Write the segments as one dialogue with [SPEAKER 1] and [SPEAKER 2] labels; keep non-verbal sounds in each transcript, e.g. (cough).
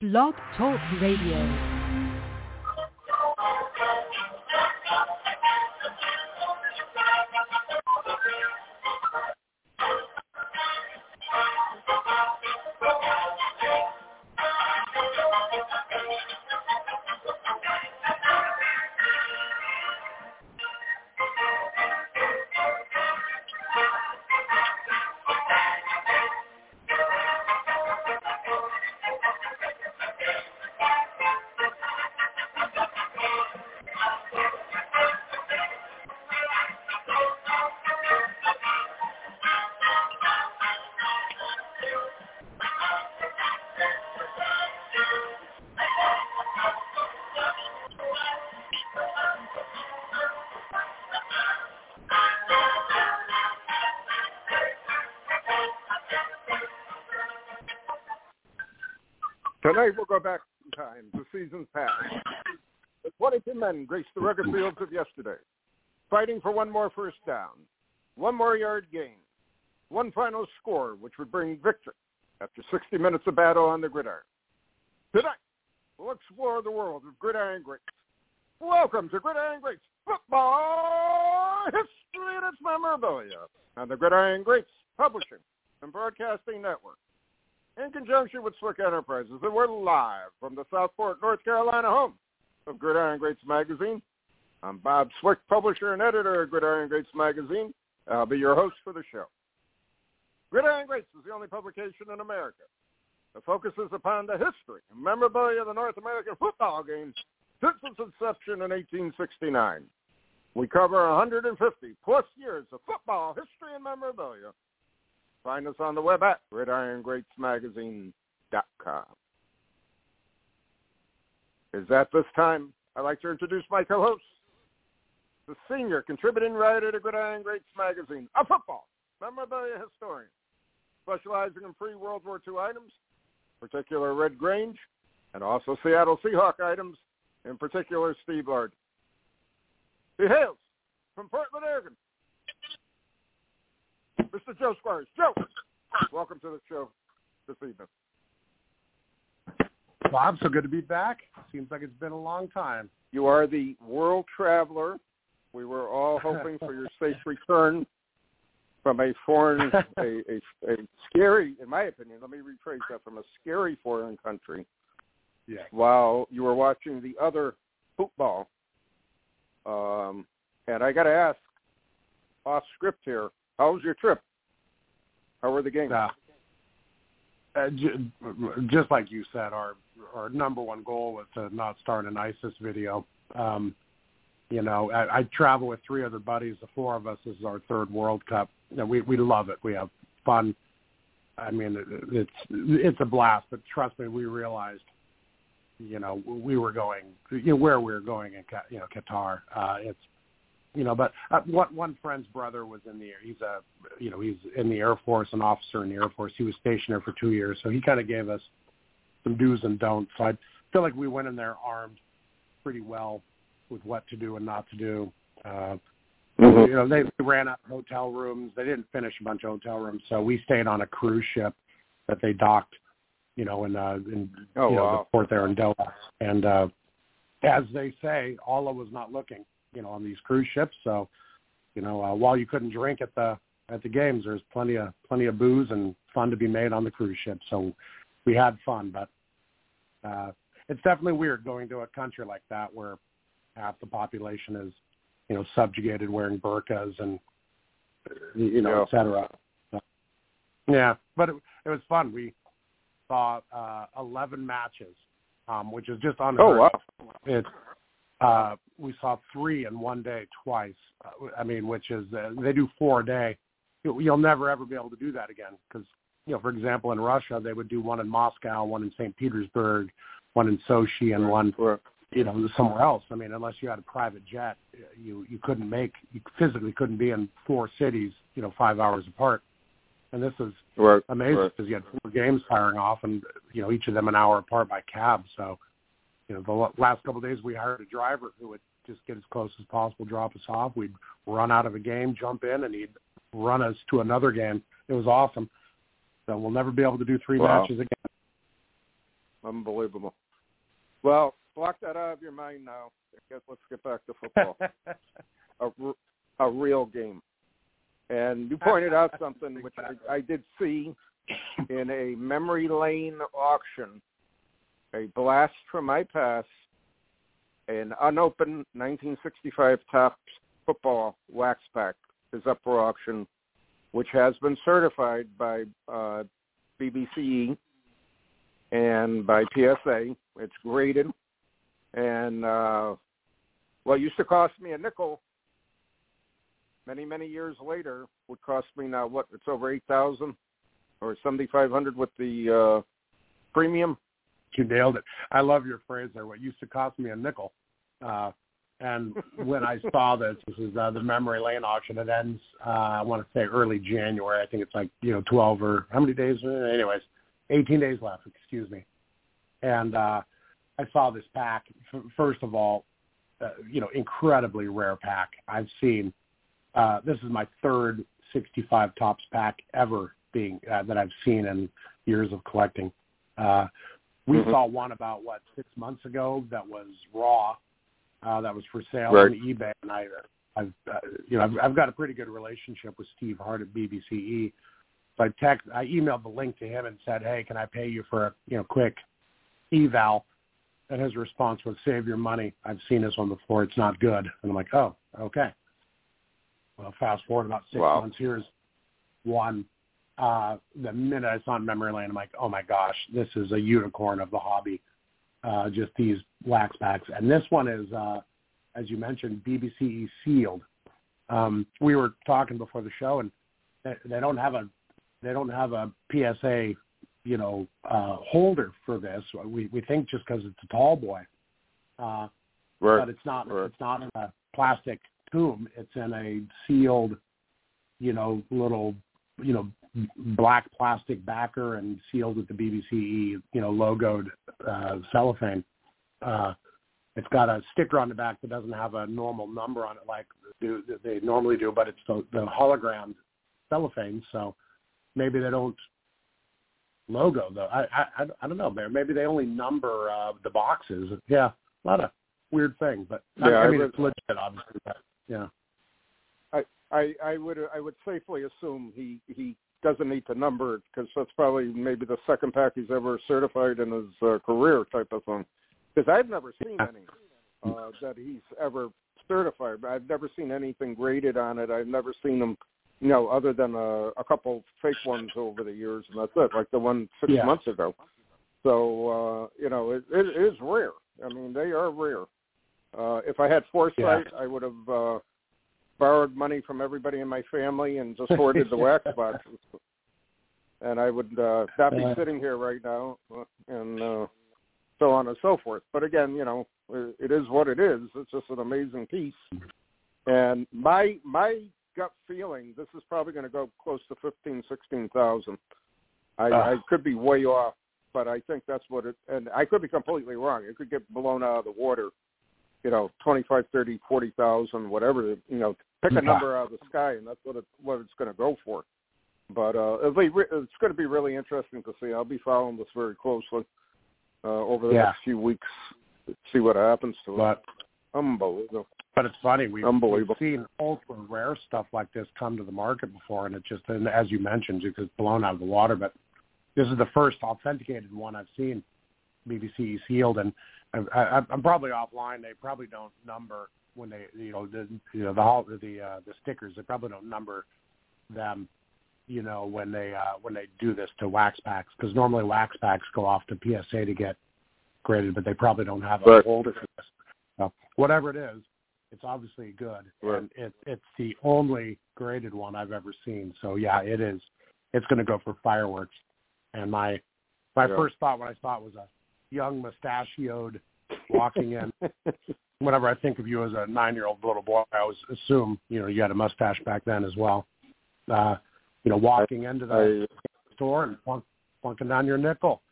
[SPEAKER 1] Blog Talk Radio.
[SPEAKER 2] Tonight we'll go back in time to seasons past. The 22 men graced the rugged fields of yesterday, fighting for one more first down, one more yard gain, one final score which would bring victory after 60 minutes of battle on the gridiron. Tonight, we'll explore the world of gridiron greats. Welcome to Gridiron Greats Football History and its memorabilia on the Gridiron Greats Publishing and Broadcasting Network in conjunction with Swick Enterprises. And we're live from the Southport, North Carolina home of Gridiron Greats Magazine. I'm Bob Swick, publisher and editor of Gridiron Greats Magazine. I'll be your host for the show. Gridiron Greats is the only publication in America that focuses upon the history and memorabilia of the North American football game since its inception in 1869. We cover 150 plus years of football history and memorabilia Find us on the web at gridirongreatsmagazine.com. Is that this time? I'd like to introduce my co-host, the senior contributing writer to Gridiron Greats magazine, a football memorabilia historian, specializing in pre-World War II items, particular Red Grange, and also Seattle Seahawk items, in particular Steve Largent. He hails from Portland, Oregon, Mr. Joe Squires. Joe, welcome to the show this evening.
[SPEAKER 3] Bob, so good to be back. Seems like it's been a long time.
[SPEAKER 2] You are the world traveler. We were all (laughs) hoping for your safe return from a foreign, (laughs) a, a, a scary, in my opinion, let me rephrase that, from a scary foreign country.
[SPEAKER 3] Yeah.
[SPEAKER 2] While you were watching the other football. Um, and I got to ask, off script here, how was your trip? How were the games?
[SPEAKER 3] Uh, just like you said, our our number one goal was to not start an ISIS video. Um, you know, I, I travel with three other buddies. The four of us this is our third World Cup. You know, we we love it. We have fun. I mean, it, it's it's a blast. But trust me, we realized, you know, we were going, you know, where we were going in, you know, Qatar. Uh, it's you know, but uh, one one friend's brother was in the air. He's a, you know, he's in the Air Force, an officer in the Air Force. He was stationed there for two years, so he kind of gave us some do's and don'ts. So I feel like we went in there armed pretty well with what to do and not to do. Uh, mm-hmm. You know, they ran out of hotel rooms. They didn't finish a bunch of hotel rooms, so we stayed on a cruise ship that they docked, you know, in uh, in
[SPEAKER 2] oh,
[SPEAKER 3] you know,
[SPEAKER 2] wow.
[SPEAKER 3] the port there in Doha. And uh, as they say, Allah was not looking you know on these cruise ships. So, you know, uh, while you couldn't drink at the at the games, there's plenty of plenty of booze and fun to be made on the cruise ship. So we had fun, but uh, it's definitely weird going to a country like that where half the population is, you know, subjugated wearing burqas and you know,
[SPEAKER 2] yeah.
[SPEAKER 3] et cetera. So, yeah, but it, it was fun. We saw uh, 11 matches, um, which is just unheard.
[SPEAKER 2] Oh wow!
[SPEAKER 3] It's uh, we saw three in one day twice. Uh, I mean, which is uh, they do four a day. You- You'll never ever be able to do that again because you know, for example, in Russia they would do one in Moscow, one in St. Petersburg, one in Sochi and
[SPEAKER 2] Right,
[SPEAKER 3] one you know somewhere else. I mean, unless you had a private jet, you you couldn't make you physically couldn't be in four cities, you know, five hours apart. And this is
[SPEAKER 2] Right.
[SPEAKER 3] amazing
[SPEAKER 2] right.
[SPEAKER 3] because you had four games firing off, and you know each of them an hour apart by cab. So, you know, the last couple of days we hired a driver who would just get as close as possible, drop us off. We'd run out of a game, jump in, and he'd run us to another game. It was awesome. So we'll never be able to do three
[SPEAKER 2] Wow.
[SPEAKER 3] matches again.
[SPEAKER 2] Unbelievable. Well, block that out of your mind now. I guess let's get back to football. (laughs) a, a real game. And you pointed out something which I, I did see in a memory lane auction. A blast from my past, an unopened 1965 Topps football wax pack is up for auction, which has been certified by uh, BBCE and by PSA. It's graded, and uh, what used to cost me a nickel many many years later would cost me now what it's over eight thousand or seventy five hundred with the uh, premium.
[SPEAKER 3] You nailed it. I love your phrase there. What used to cost me a nickel. Uh, and when I (laughs) saw this, this is uh, the memory lane auction. It ends, uh, I want to say early January. I think it's like, you know, 12 or how many days? Uh, Anyways, 18 days left, excuse me. And uh, I saw this pack. F- First of all, uh, you know, incredibly rare pack. I've seen, uh, this is my third 65 Topps pack ever being, uh, that I've seen in years of collecting. Uh, we
[SPEAKER 2] Mhm.
[SPEAKER 3] saw one about what six months ago that was raw, uh, that was for sale
[SPEAKER 2] Right.
[SPEAKER 3] on eBay, and I, I've, uh, you know, I've, I've got a pretty good relationship with Steve Hart at BBCE. So I text, I emailed the link to him and said, "Hey, can I pay you for a you know quick eval?" And his response was, "Save your money. I've seen this one before. It's not good." And I'm like, "Oh, okay." Well, fast forward about six
[SPEAKER 2] Wow.
[SPEAKER 3] months. Here's one. Uh, the minute I saw in memory lane, I'm like, "Oh my gosh, this is a unicorn of the hobby." Uh, just these wax packs, and this one is, uh, as you mentioned, BBCE sealed. Um, we were talking before the show, and they, they don't have a they don't have a PSA, you know, uh, holder for this. We we think just because it's a tall boy, uh,
[SPEAKER 2] Right.
[SPEAKER 3] but it's not.
[SPEAKER 2] right.
[SPEAKER 3] It's not in a plastic tomb. It's in a sealed, you know, little, you know, black plastic backer and sealed with the BBCE, you know, logoed uh, cellophane. Uh, it's got a sticker on the back that doesn't have a normal number on it like do, they normally do, but it's the, the hologram cellophane. So maybe they don't logo though. I I I don't know. Maybe they only number uh, the boxes. Yeah, a lot of weird things, but I,
[SPEAKER 2] Yeah,
[SPEAKER 3] I
[SPEAKER 2] I
[SPEAKER 3] mean
[SPEAKER 2] would-
[SPEAKER 3] it's legit, obviously. But yeah,
[SPEAKER 2] I, I, I would I would safely assume he he doesn't need to number it because that's probably maybe the second pack he's ever certified in his uh, career type of thing. Because I've never seen any uh, that he's ever certified. I've never seen anything graded on it. I've never seen them, you know, other than a, a couple fake ones over the years, and that's it. Like the one six
[SPEAKER 3] Yeah.
[SPEAKER 2] months ago. So uh, you know, it, it is rare. I mean, they are rare. Uh, if I had foresight, I would have uh, borrowed money from everybody in my family and just hoarded the (laughs) wax boxes. And I would uh, not be
[SPEAKER 3] Uh.
[SPEAKER 2] sitting here right now, uh, and uh, so on and so forth. But again, you know, it is what it is. It's just an amazing piece. And my my gut feeling, this is probably going to go close to fifteen, sixteen thousand. I,
[SPEAKER 3] Ah.
[SPEAKER 2] I could be way off, but I think that's what it. And I could be completely wrong. It could get blown out of the water. You know, twenty five, thirty, forty thousand, whatever. You know, pick a number out of the sky, and that's what it what it's going to go for. But uh, it'll be, re- it's going to be really interesting to see. I'll be following this very closely uh, over the
[SPEAKER 3] Yeah.
[SPEAKER 2] next few weeks. See what happens to it. Unbelievable.
[SPEAKER 3] but it's funny. We've,
[SPEAKER 2] Unbelievable.
[SPEAKER 3] we've seen ultra rare stuff like this come to the market before, and it just and as you mentioned, it gets blown out of the water. But this is the first authenticated one I've seen, BBCE sealed, and I, I, I'm probably offline. They probably don't number when they you know the you know the hol- the uh, the stickers. They probably don't number them you know when they uh, when they do this to wax packs because normally wax packs go off to PSA to get graded, but they probably don't have a
[SPEAKER 2] Right.
[SPEAKER 3] holder for this. So whatever it is, it's obviously good,
[SPEAKER 2] Right.
[SPEAKER 3] and it, it's the only graded one I've ever seen. So yeah, it is. It's going to go for fireworks. And my my
[SPEAKER 2] Yeah.
[SPEAKER 3] first thought when I saw it was a young mustachioed walking in. (laughs) Whenever I think of you as a nine-year-old little boy, I always assume you know you had a mustache back then as well. Uh, you know, walking into the
[SPEAKER 2] I,
[SPEAKER 3] store and plunk, plunking down your nickel.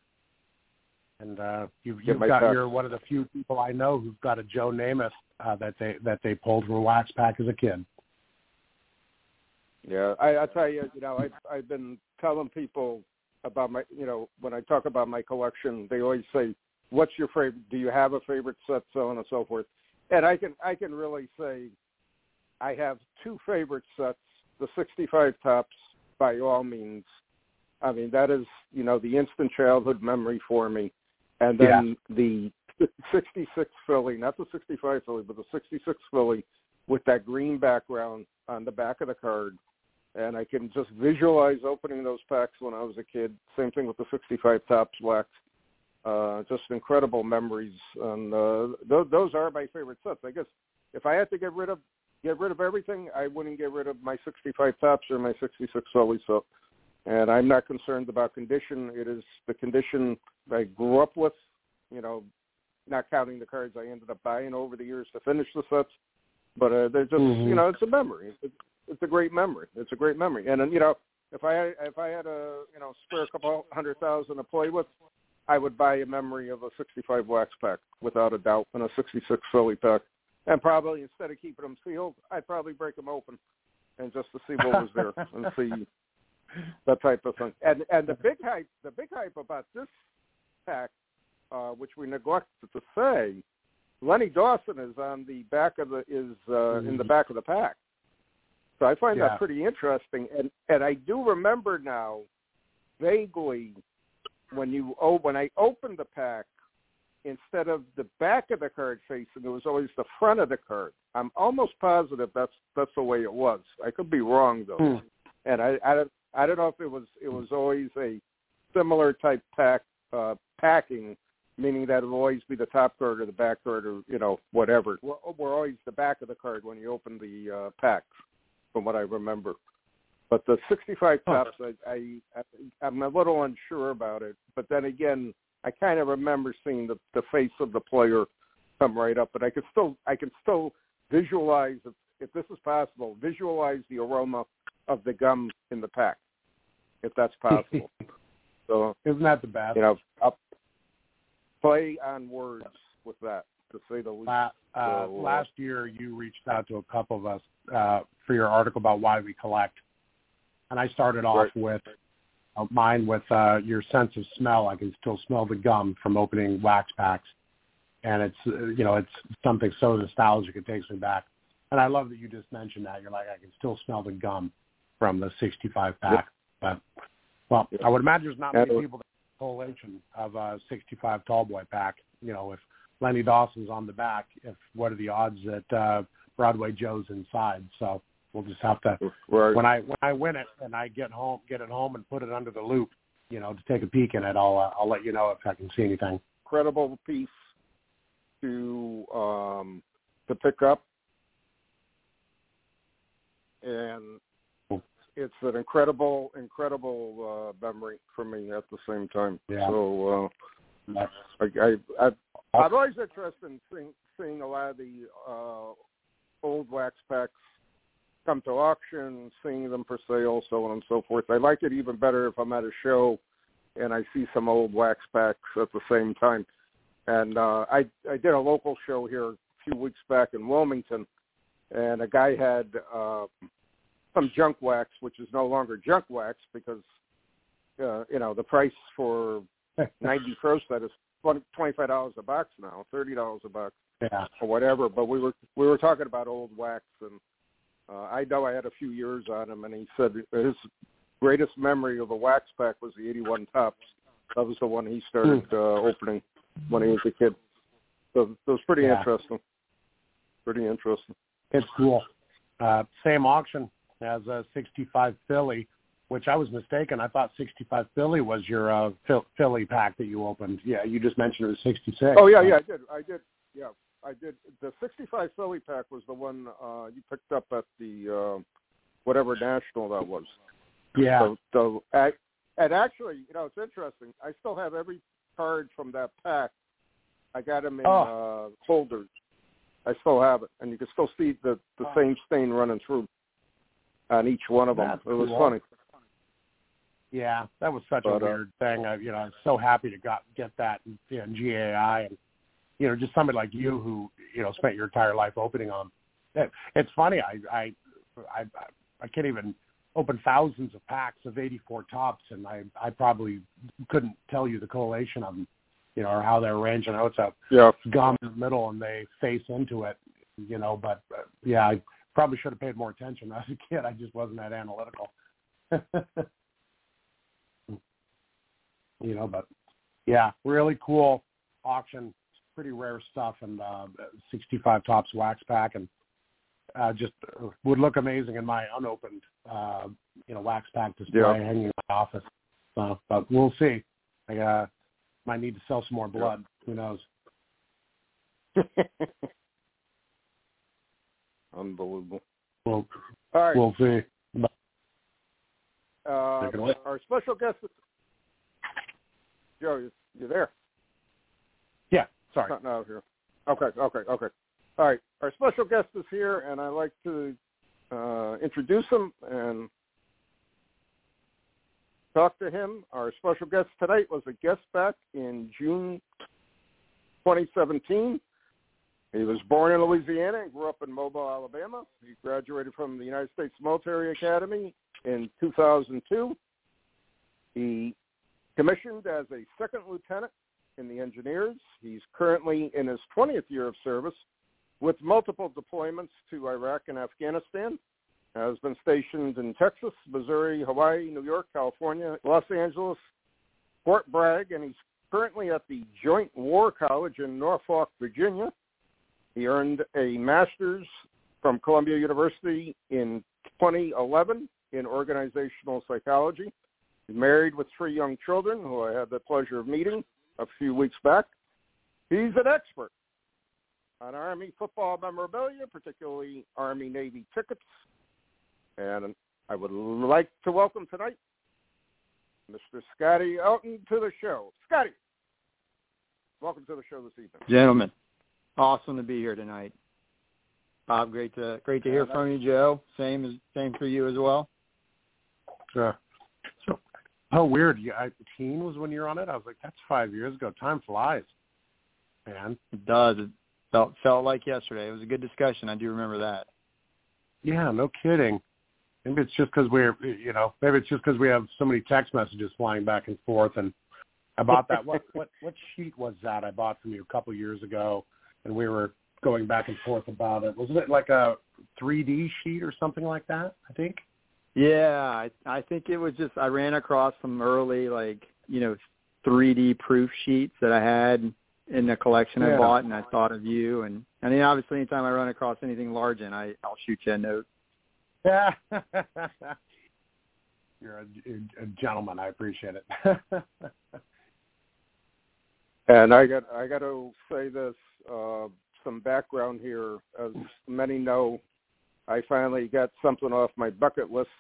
[SPEAKER 3] And uh, you've, you've got
[SPEAKER 2] cup.
[SPEAKER 3] you're one of the few people I know who've got a Joe Namath uh, that they that they pulled from a wax pack as a kid.
[SPEAKER 2] Yeah, I, I tell you, you know, I've I've been telling people about my, you know, when I talk about my collection, they always say, "What's your favorite? Do you have a favorite set?" So on and so forth. And I can I can really say, I have two favorite sets: the '65 Topps, by all means. I mean, that is, you know, the instant childhood memory for me. And then the 66 Philly, not the 65 Philly, but the 66 Philly with that green background on the back of the card and I can just visualize opening those packs when I was a kid. Same thing with the 65 Topps wax. Uh, just incredible memories, and uh, th- those are my favorite sets. I guess if I had to get rid of get rid of everything, I wouldn't get rid of my 65 Topps or my 66 Philly. So, and I'm not concerned about condition. It is the condition I grew up with. You know, not counting the cards I ended up buying over the years to finish the sets. But uh, they're just,
[SPEAKER 3] Mhm.
[SPEAKER 2] you know, it's a memory. It's, it's a great memory. It's a great memory. And, and you know, if I if I had a you know spare a couple hundred thousand to play with, I would buy a memory of a 65 wax pack without a doubt, and a 66 Philly pack. And probably instead of keeping them sealed, I'd probably break them open, and just to see what was there (laughs) and see that type of thing. And and the big hype, the big hype about this pack, uh, which we neglected to say, Lenny Dawson is on the back of the is uh, in the back of the pack. So I find
[SPEAKER 3] Yeah.
[SPEAKER 2] that pretty interesting, and and I do remember now, vaguely, when you oh when I opened the pack, instead of the back of the card facing, it was always the front of the card. I'm almost positive that's that's the way it was. I could be wrong though,
[SPEAKER 3] Hmm.
[SPEAKER 2] and I I don't I don't know if it was it was always a similar type pack uh, packing, meaning that it'll always be the top card or the back card or you know whatever. We're, we're always the back of the card when you open the uh, packs, from what I remember. But the 65
[SPEAKER 3] Huh.
[SPEAKER 2] Topps, I, I, I I'm a little unsure about it. But then again, I kind of remember seeing the the face of the player come right up. But I can still I can still visualize if, if this is possible, visualize the aroma of the gum in the pack, if that's (laughs) possible. so
[SPEAKER 3] Isn't that the best?
[SPEAKER 2] you know, play on words with that, to say the least.
[SPEAKER 3] Uh,
[SPEAKER 2] So, uh,
[SPEAKER 3] last year, you reached out to a couple of us uh, for your article about why we collect, and I started off
[SPEAKER 2] Right.
[SPEAKER 3] with uh, mine with uh, your sense of smell. I can still smell the gum from opening wax packs, and it's uh, you know it's something so nostalgic it takes me back. And I love that you just mentioned that. You're like I can still smell the gum from the 65 pack. But well,
[SPEAKER 2] Yep.
[SPEAKER 3] I would imagine there's not many people that have collation of a 65 tall boy pack. You know, if Lenny Dawson's on the back, if what are the odds that uh, Broadway Joe's inside? So we'll just have to
[SPEAKER 2] Right.
[SPEAKER 3] when I when I win it and I get home get it home and put it under the loupe, you know, to take a peek in it, I'll uh, I'll let you know if I can see anything.
[SPEAKER 2] incredible piece to um to pick up and it's an incredible incredible uh memory for me at the same time
[SPEAKER 3] Yeah.
[SPEAKER 2] so uh i i I've, I'm always interested in seeing seeing a lot of the uh old wax packs come to auction seeing them for sale so on and so forth i like it even better if i'm at a show and i see some old wax packs at the same time and uh I I did a local show here a few weeks back in Wilmington, and a guy had uh, some junk wax, which is no longer junk wax because uh, you know the price for (laughs) ninety pro set is twenty five dollars a box now, thirty dollars a box
[SPEAKER 3] yeah.
[SPEAKER 2] or whatever. But we were we were talking about old wax, and uh, I know I had a few years on him, and he said his greatest memory of a wax pack was the eighty one Topps. That was the one he started uh, opening when he was a kid. So it was pretty
[SPEAKER 3] Yeah.
[SPEAKER 2] interesting. Pretty interesting.
[SPEAKER 3] It's cool. Uh, same auction as a 65 Philly, which I was mistaken. I thought 65 Philly was your uh, Phil- Philly pack that you opened. Yeah, you just mentioned it was 66.
[SPEAKER 2] Oh yeah, yeah, I did. I did. Yeah, I did. The '65 Philly pack was the one uh, you picked up at the uh, whatever national that was.
[SPEAKER 3] Yeah.
[SPEAKER 2] So, so I, and actually, you know, it's interesting. I still have every card from that pack. I got them in
[SPEAKER 3] Oh.
[SPEAKER 2] uh, holders. I still have it, and you can still see the the
[SPEAKER 3] Oh.
[SPEAKER 2] same stain running through on each one of them.
[SPEAKER 3] That's
[SPEAKER 2] it was
[SPEAKER 3] cool.
[SPEAKER 2] funny.
[SPEAKER 3] Yeah, that was such
[SPEAKER 2] But,
[SPEAKER 3] a
[SPEAKER 2] uh,
[SPEAKER 3] weird thing. I, you know, I'm so happy to got get that in, in GAI, and you know, just somebody like you who you know spent your entire life opening them. It's funny. I, I I I can't even open thousands of packs of 84 Topps, and I I probably couldn't tell you the correlation of them, you know, or how they're arranged. I know it's a
[SPEAKER 2] Yeah.
[SPEAKER 3] gum in the middle and they face into it, you know. But uh, yeah, I probably should have paid more attention as a kid. I just wasn't that analytical. (laughs) you know, but yeah, really cool auction, pretty rare stuff, and uh, 65 Topps wax pack, and uh, just uh, would look amazing in my unopened, uh, you know, wax pack display
[SPEAKER 2] Yeah.
[SPEAKER 3] hanging in my office. So, but we'll see. I uh, might need to sell some more blood. Who knows? (laughs)
[SPEAKER 2] Unbelievable.
[SPEAKER 3] We'll
[SPEAKER 2] All right.
[SPEAKER 3] we'll see.
[SPEAKER 2] Uh,
[SPEAKER 3] take it away.
[SPEAKER 2] our special guest, Joe, you, you there?
[SPEAKER 3] Sorry.
[SPEAKER 2] Cutting out here. Okay, okay, okay. All right. Our special guest is here, and I'd like to uh, introduce him and talk to him. Our special guest tonight was a guest back in June 2017. He was born in Louisiana and grew up in Mobile, Alabama. He graduated from the United States Military Academy in 2002. He commissioned as a second lieutenant in the engineers. He's currently in his 20th year of service with multiple deployments to Iraq and Afghanistan. Has been stationed in Texas, Missouri, Hawaii, New York, California, Los Angeles, Fort Bragg, and he's currently at the Joint War College in Norfolk, Virginia. He earned a master's from Columbia University in 2011 in organizational psychology. He's married with three young children who I had the pleasure of meeting a few weeks back. He's an expert on Army football memorabilia, particularly Army Navy tickets. And I would like to welcome tonight Mr. Scotty Elton to the show. Scotty, welcome to the show this evening.
[SPEAKER 4] Gentlemen, awesome to be here tonight. Bob, great to great to hear
[SPEAKER 2] Yeah, uh,
[SPEAKER 4] from you, Joe. Same as same for you as well.
[SPEAKER 3] Sure. Oh, weird. Yeah, I, teen was when you were on it. I was like, that's five years ago. Time flies, man.
[SPEAKER 4] It does. It felt felt like yesterday. It was a good discussion. I do remember that.
[SPEAKER 3] Yeah, no kidding. Maybe it's just because we're, you know, maybe it's just because we have so many text messages flying back and forth. And I bought that. what (laughs) what what sheet was that I bought from you a couple years ago, and we were going back and forth about it. Wasn't it like a 3D sheet or something like that? I think.
[SPEAKER 4] Yeah, I I think it was just I ran across some early like you know 3D proof sheets that I had in the collection
[SPEAKER 3] Yeah.
[SPEAKER 4] I bought, and I thought of you. And I mean, obviously, anytime I run across anything large, and I I'll shoot you a note.
[SPEAKER 3] Yeah. (laughs) You're a, a gentleman. I appreciate it. (laughs)
[SPEAKER 2] And I got I got to say this uh, some background here. As many know, I finally got something off my bucket list.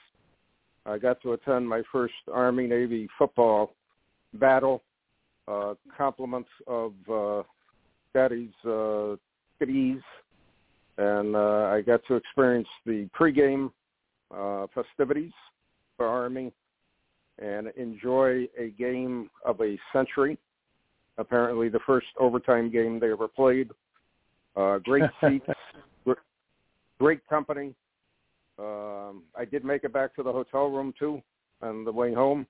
[SPEAKER 2] I got to attend my first Army Navy football battle. Uh, compliments of uh, Scotty's uh, kiddies, and uh, I got to experience the pregame uh, festivities for Army and enjoy a game of a century apparently the first overtime game they ever played. Uh, great (laughs) seats, great company. Um, I did make it back to the hotel room too on the way home.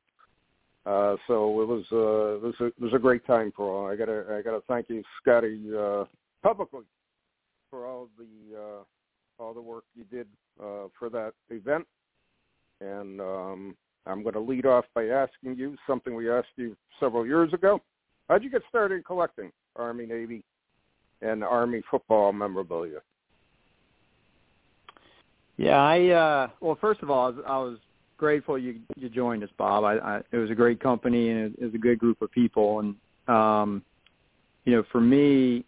[SPEAKER 2] Uh, so it was uh, it was a, it was a great time for all. I gotta I gotta thank you, Scotty, uh, publicly for all the uh, all the work you did uh, for that event. And um, I'm going to lead off by asking you something we asked you several years ago. How'd you get started collecting Army, Navy, and Army football memorabilia?
[SPEAKER 4] Yeah, I uh well first of all I was, I was grateful you you joined us, Bob. I, I it was a great company and it, was a good group of people and um you know, for me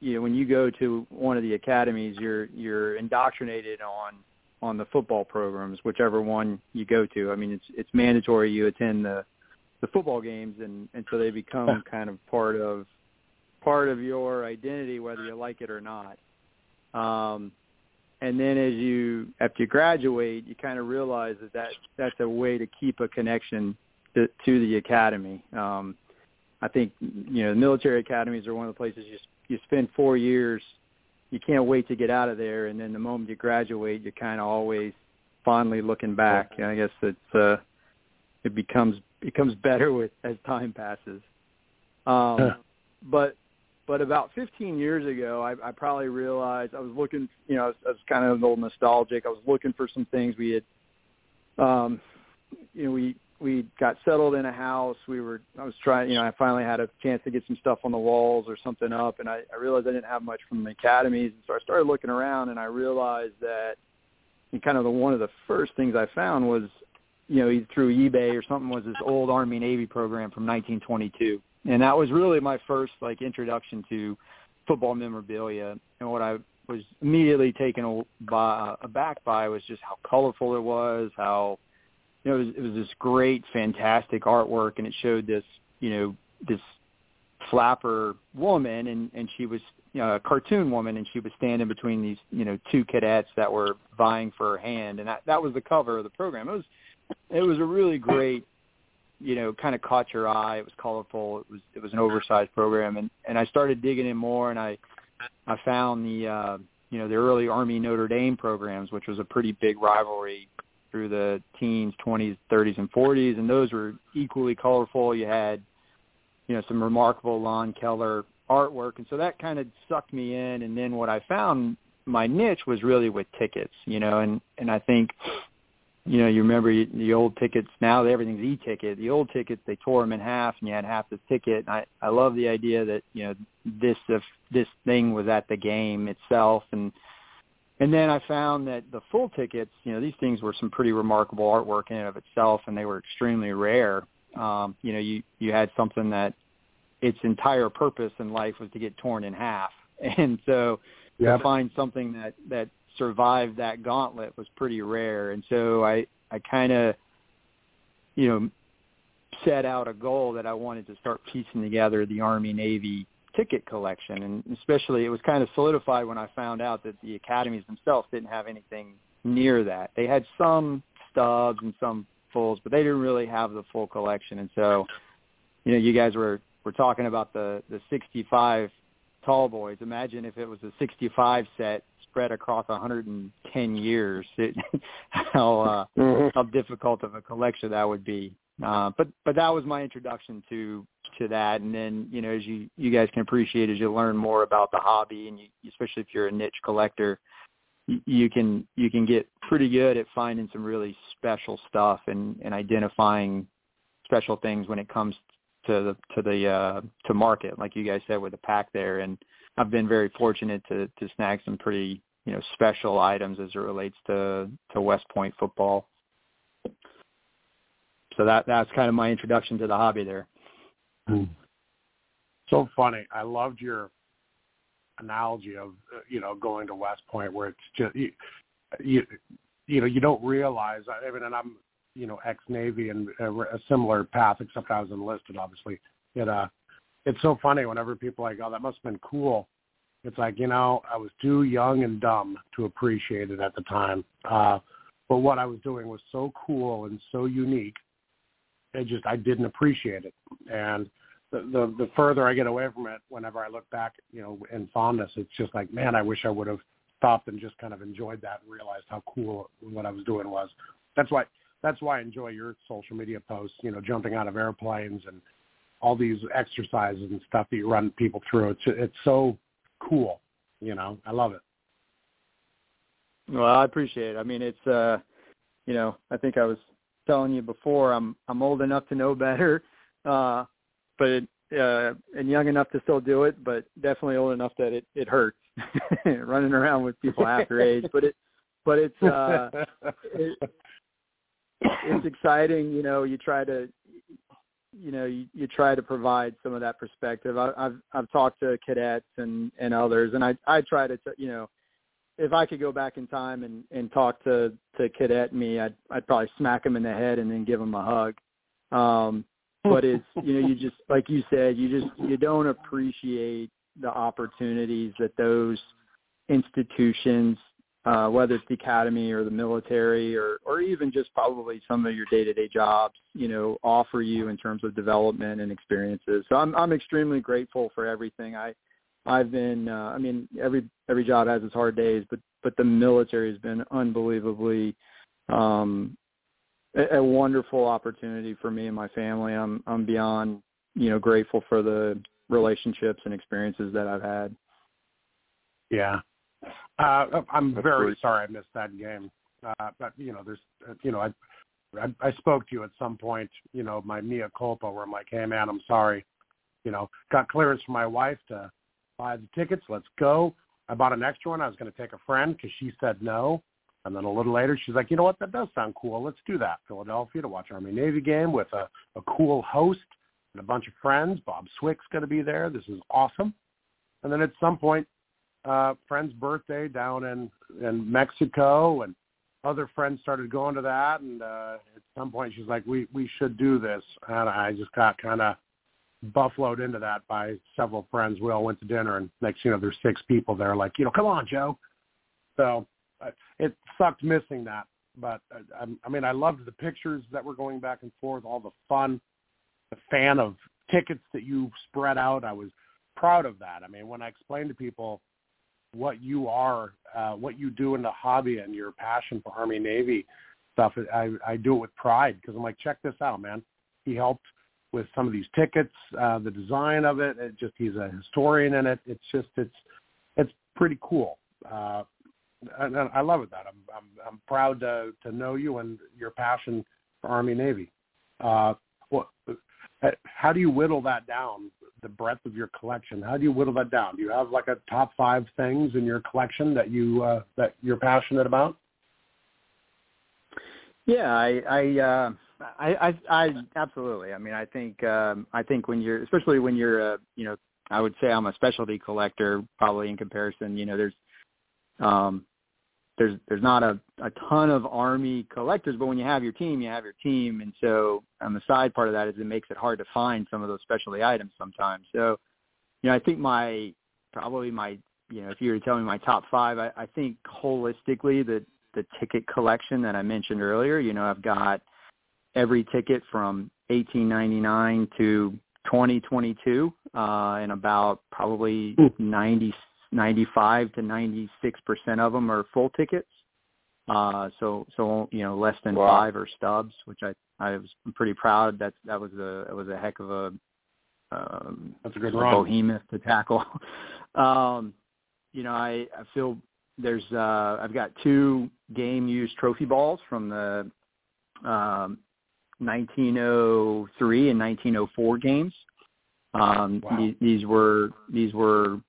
[SPEAKER 4] you know, when you go to one of the academies, you're you're indoctrinated on on the football programs, whichever one you go to. I mean, it's it's mandatory you attend the the football games, and and so they become (laughs) kind of part of part of your identity, whether you like it or not. Um, and then as you after you graduate, you kind of realize that, that that's a way to keep a connection to, to the academy. Um, I think you know the military academies are one of the places you you spend four years. You can't wait to get out of there, and then the moment you graduate, you're kind of always fondly looking back. And I guess it's uh, it becomes becomes (laughs) better with as time passes. Um, but but about 15 years ago, I, I probably realized I was looking, you know, I was, I was kind of a little nostalgic. I was looking for some things we had, um, you know, we we got settled in a house. We were, I was trying, you know, I finally had a chance to get some stuff on the walls or something up, and I, I realized I didn't have much from the academies, and so I started looking around, and I realized that, and kind of the one of the first things I found was, you know, through eBay or something, was this old Army Navy program from 1922 and that was really my first like introduction to football memorabilia. And what I was immediately taken by, aback by was just how colorful it was, how you know it was, it was this great, fantastic artwork, and it showed this you know this flapper woman, and and she was you know, a cartoon woman, and she was standing between these you know two cadets that were vying for her hand, and that that was the cover of the program. It was it was a really great you know, kind of caught your eye. It was colorful. It was it was an oversized program, and and I started digging in more, and I I found the uh, you know the early Army Notre Dame programs, which was a pretty big rivalry through the teens, 20s, 30s, and 40s, and those were equally colorful. You had you know some remarkable Lon Keller artwork, and so that kind of sucked me in. And then what I found my niche was really with tickets, you know, and and I think you know, you remember the old tickets. Now everything's e-ticket. The old tickets, they tore them in half, and you had half the ticket. And I I love the idea that you know this if this thing was at the game itself, and and then I found that the full tickets, you know, these things were some pretty remarkable artwork in and of itself, and they were extremely rare. Um, you know, you you had something that its entire purpose in life was to get torn in half, (laughs) and so yep. to find something that that survived that gauntlet was pretty rare. And so I, I kind of, you know, set out a goal that I wanted to start piecing together the Army Navy ticket collection. And especially it was kind of solidified when I found out that the academies themselves didn't have anything near that. They had some stubs and some fulls, but they didn't really have the full collection. And so, you know, you guys were, were talking about the, the 65 tall boys. Imagine if it was a 65 set spread across 110 years, it, (laughs) how uh, mm-hmm. how difficult of a collection that would be. Uh, but but that was my introduction to to that, and then you know as you you guys can appreciate as you learn more about the hobby, and you, especially if you're a niche collector, you, you can you can get pretty good at finding some really special stuff and and identifying special things when it comes to the to the uh to market like you guys said with the pack there and I've been very fortunate to to snag some pretty you know special items as it relates to to West Point football. So that that's kind of my introduction to the hobby there.
[SPEAKER 3] Hmm. So funny. I loved your analogy of uh, you know going to West Point where it's just you, you you know you don't realize I mean and I'm you know ex Navy and a, a similar path except I was enlisted obviously it uh it's so funny whenever people are like oh that must have been cool it's like, you know, I was too young and dumb to appreciate it at the time. Uh, but what I was doing was so cool and so unique. It just, I didn't appreciate it. And the, the, the further I get away from it, whenever I look back, you know, in fondness, it's just like, man, I wish I would have stopped and just kind of enjoyed that and realized how cool what I was doing was. That's why, that's why I enjoy your social media posts, you know, jumping out of airplanes and all these exercises and stuff that you run people through. It's, it's so cool. You know, I love it.
[SPEAKER 4] Well, I appreciate it. I mean, it's uh, you know, I think I was telling you before, I'm I'm old enough to know better, (laughs) uh, but uh, and young enough to still do it, but definitely old enough that it it hurts (laughs) running around with people half your age. But it, but it's uh, (laughs) it, it's exciting. You know, you try to you know you, you try to provide some of that perspective. I, I've I've talked to cadets and and others, and I I try to you know if I could go back in time and and talk to to cadet me, I'd I'd probably smack him in the head and then give him a hug. Um, but it's you know you (laughs) just like you said you just you don't appreciate the opportunities that those institutions uh, whether it's the academy or the military or, or even just probably some of your day-to-day jobs, you know, offer you in terms of development and experiences. So I'm, I'm extremely grateful for everything. I, I've been, uh, I mean, every, every job has its hard days, but, but the military has been unbelievably, um, a, a wonderful opportunity for me and my family. I'm, I'm beyond, you know, grateful for the relationships and experiences that I've had.
[SPEAKER 3] Yeah, uh, I'm That's very great. sorry I missed that game. Uh, but you know, there's, uh, you know, I, I, I spoke to you at some point. You know, my mea culpa, where I'm like, hey man, I'm sorry. You know, got clearance from my wife to buy the tickets. Let's go. I bought an extra one. I was going to take a friend because she said no. And then a little later, she's like, you know what? That does sound cool. Let's do that. Philadelphia to watch Army Navy game with a, a cool host and a bunch of friends. Bob Swick's going to be there. This is awesome. And then at some point, uh, friend's birthday down in in Mexico, and other friends started going to that. And uh, at some point, she's like, "We we should do this," and I just got kind of buffaloed into that by several friends. We all went to dinner, and next you know, there's six people there. Like, you know, come on, Joe. So uh, it sucked missing that, but uh, I, I mean, I loved the pictures that were going back and forth, all the fun, the fan of tickets that you spread out. I was proud of that. I mean, when I explained to people what you are, uh, what you do in the hobby and your passion for Army Navy stuff. I, I do it with pride because I'm like, check this out, man. He helped with some of these tickets, uh, the design of it. It just he's a historian in it. It's just it's it's pretty cool. Uh, and, and I love it that I'm I'm I'm proud to to know you and your passion for Army Navy. Uh, what, uh, how do you whittle that down the breadth of your collection. How do you whittle that down? Do you have like a top five things in your collection that you uh, that you're passionate about?
[SPEAKER 4] Yeah, I I, uh, I I I absolutely. I mean, I think um, I think when you're especially when you're uh, you know I would say I'm a specialty collector probably in comparison. You know, there's um, there's there's not a, a ton of army collectors, but when you have your team, you have your team, and so on the side part of that is it makes it hard to find some of those specialty items sometimes. So, you know, I think my probably my you know if you were to tell me my top five, I, I think holistically the the ticket collection that I mentioned earlier. You know, I've got every ticket from 1899 to 2022, uh, and about probably 90 95 to 96 percent of them are full tickets. Uh, so so you know less than wow. five are stubs, which I I was pretty proud. That that was a that was a heck of a um,
[SPEAKER 3] that's a good
[SPEAKER 4] run. behemoth to tackle. (laughs) um, you know I I feel there's uh I've got two game used trophy balls from the um 1903 and 1904 games. Um, wow. these, these were these were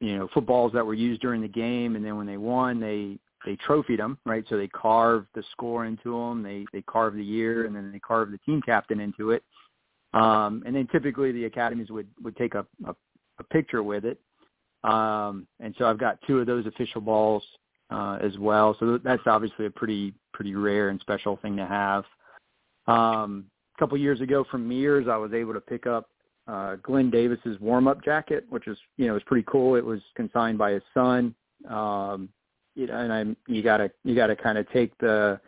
[SPEAKER 4] you know footballs that were used during the game, and then when they won, they they trophied them, right? So they carved the score into them, they they carved the year, and then they carved the team captain into it. Um, and then typically the academies would would take a, a, a picture with it. Um, and so I've got two of those official balls uh, as well. So that's obviously a pretty pretty rare and special thing to have. Um, a couple years ago from Mears, I was able to pick up uh, Glenn Davis's warm up jacket, which was you know was pretty cool. It was consigned by his son. Um, you know, and I'm you gotta you gotta kind of take the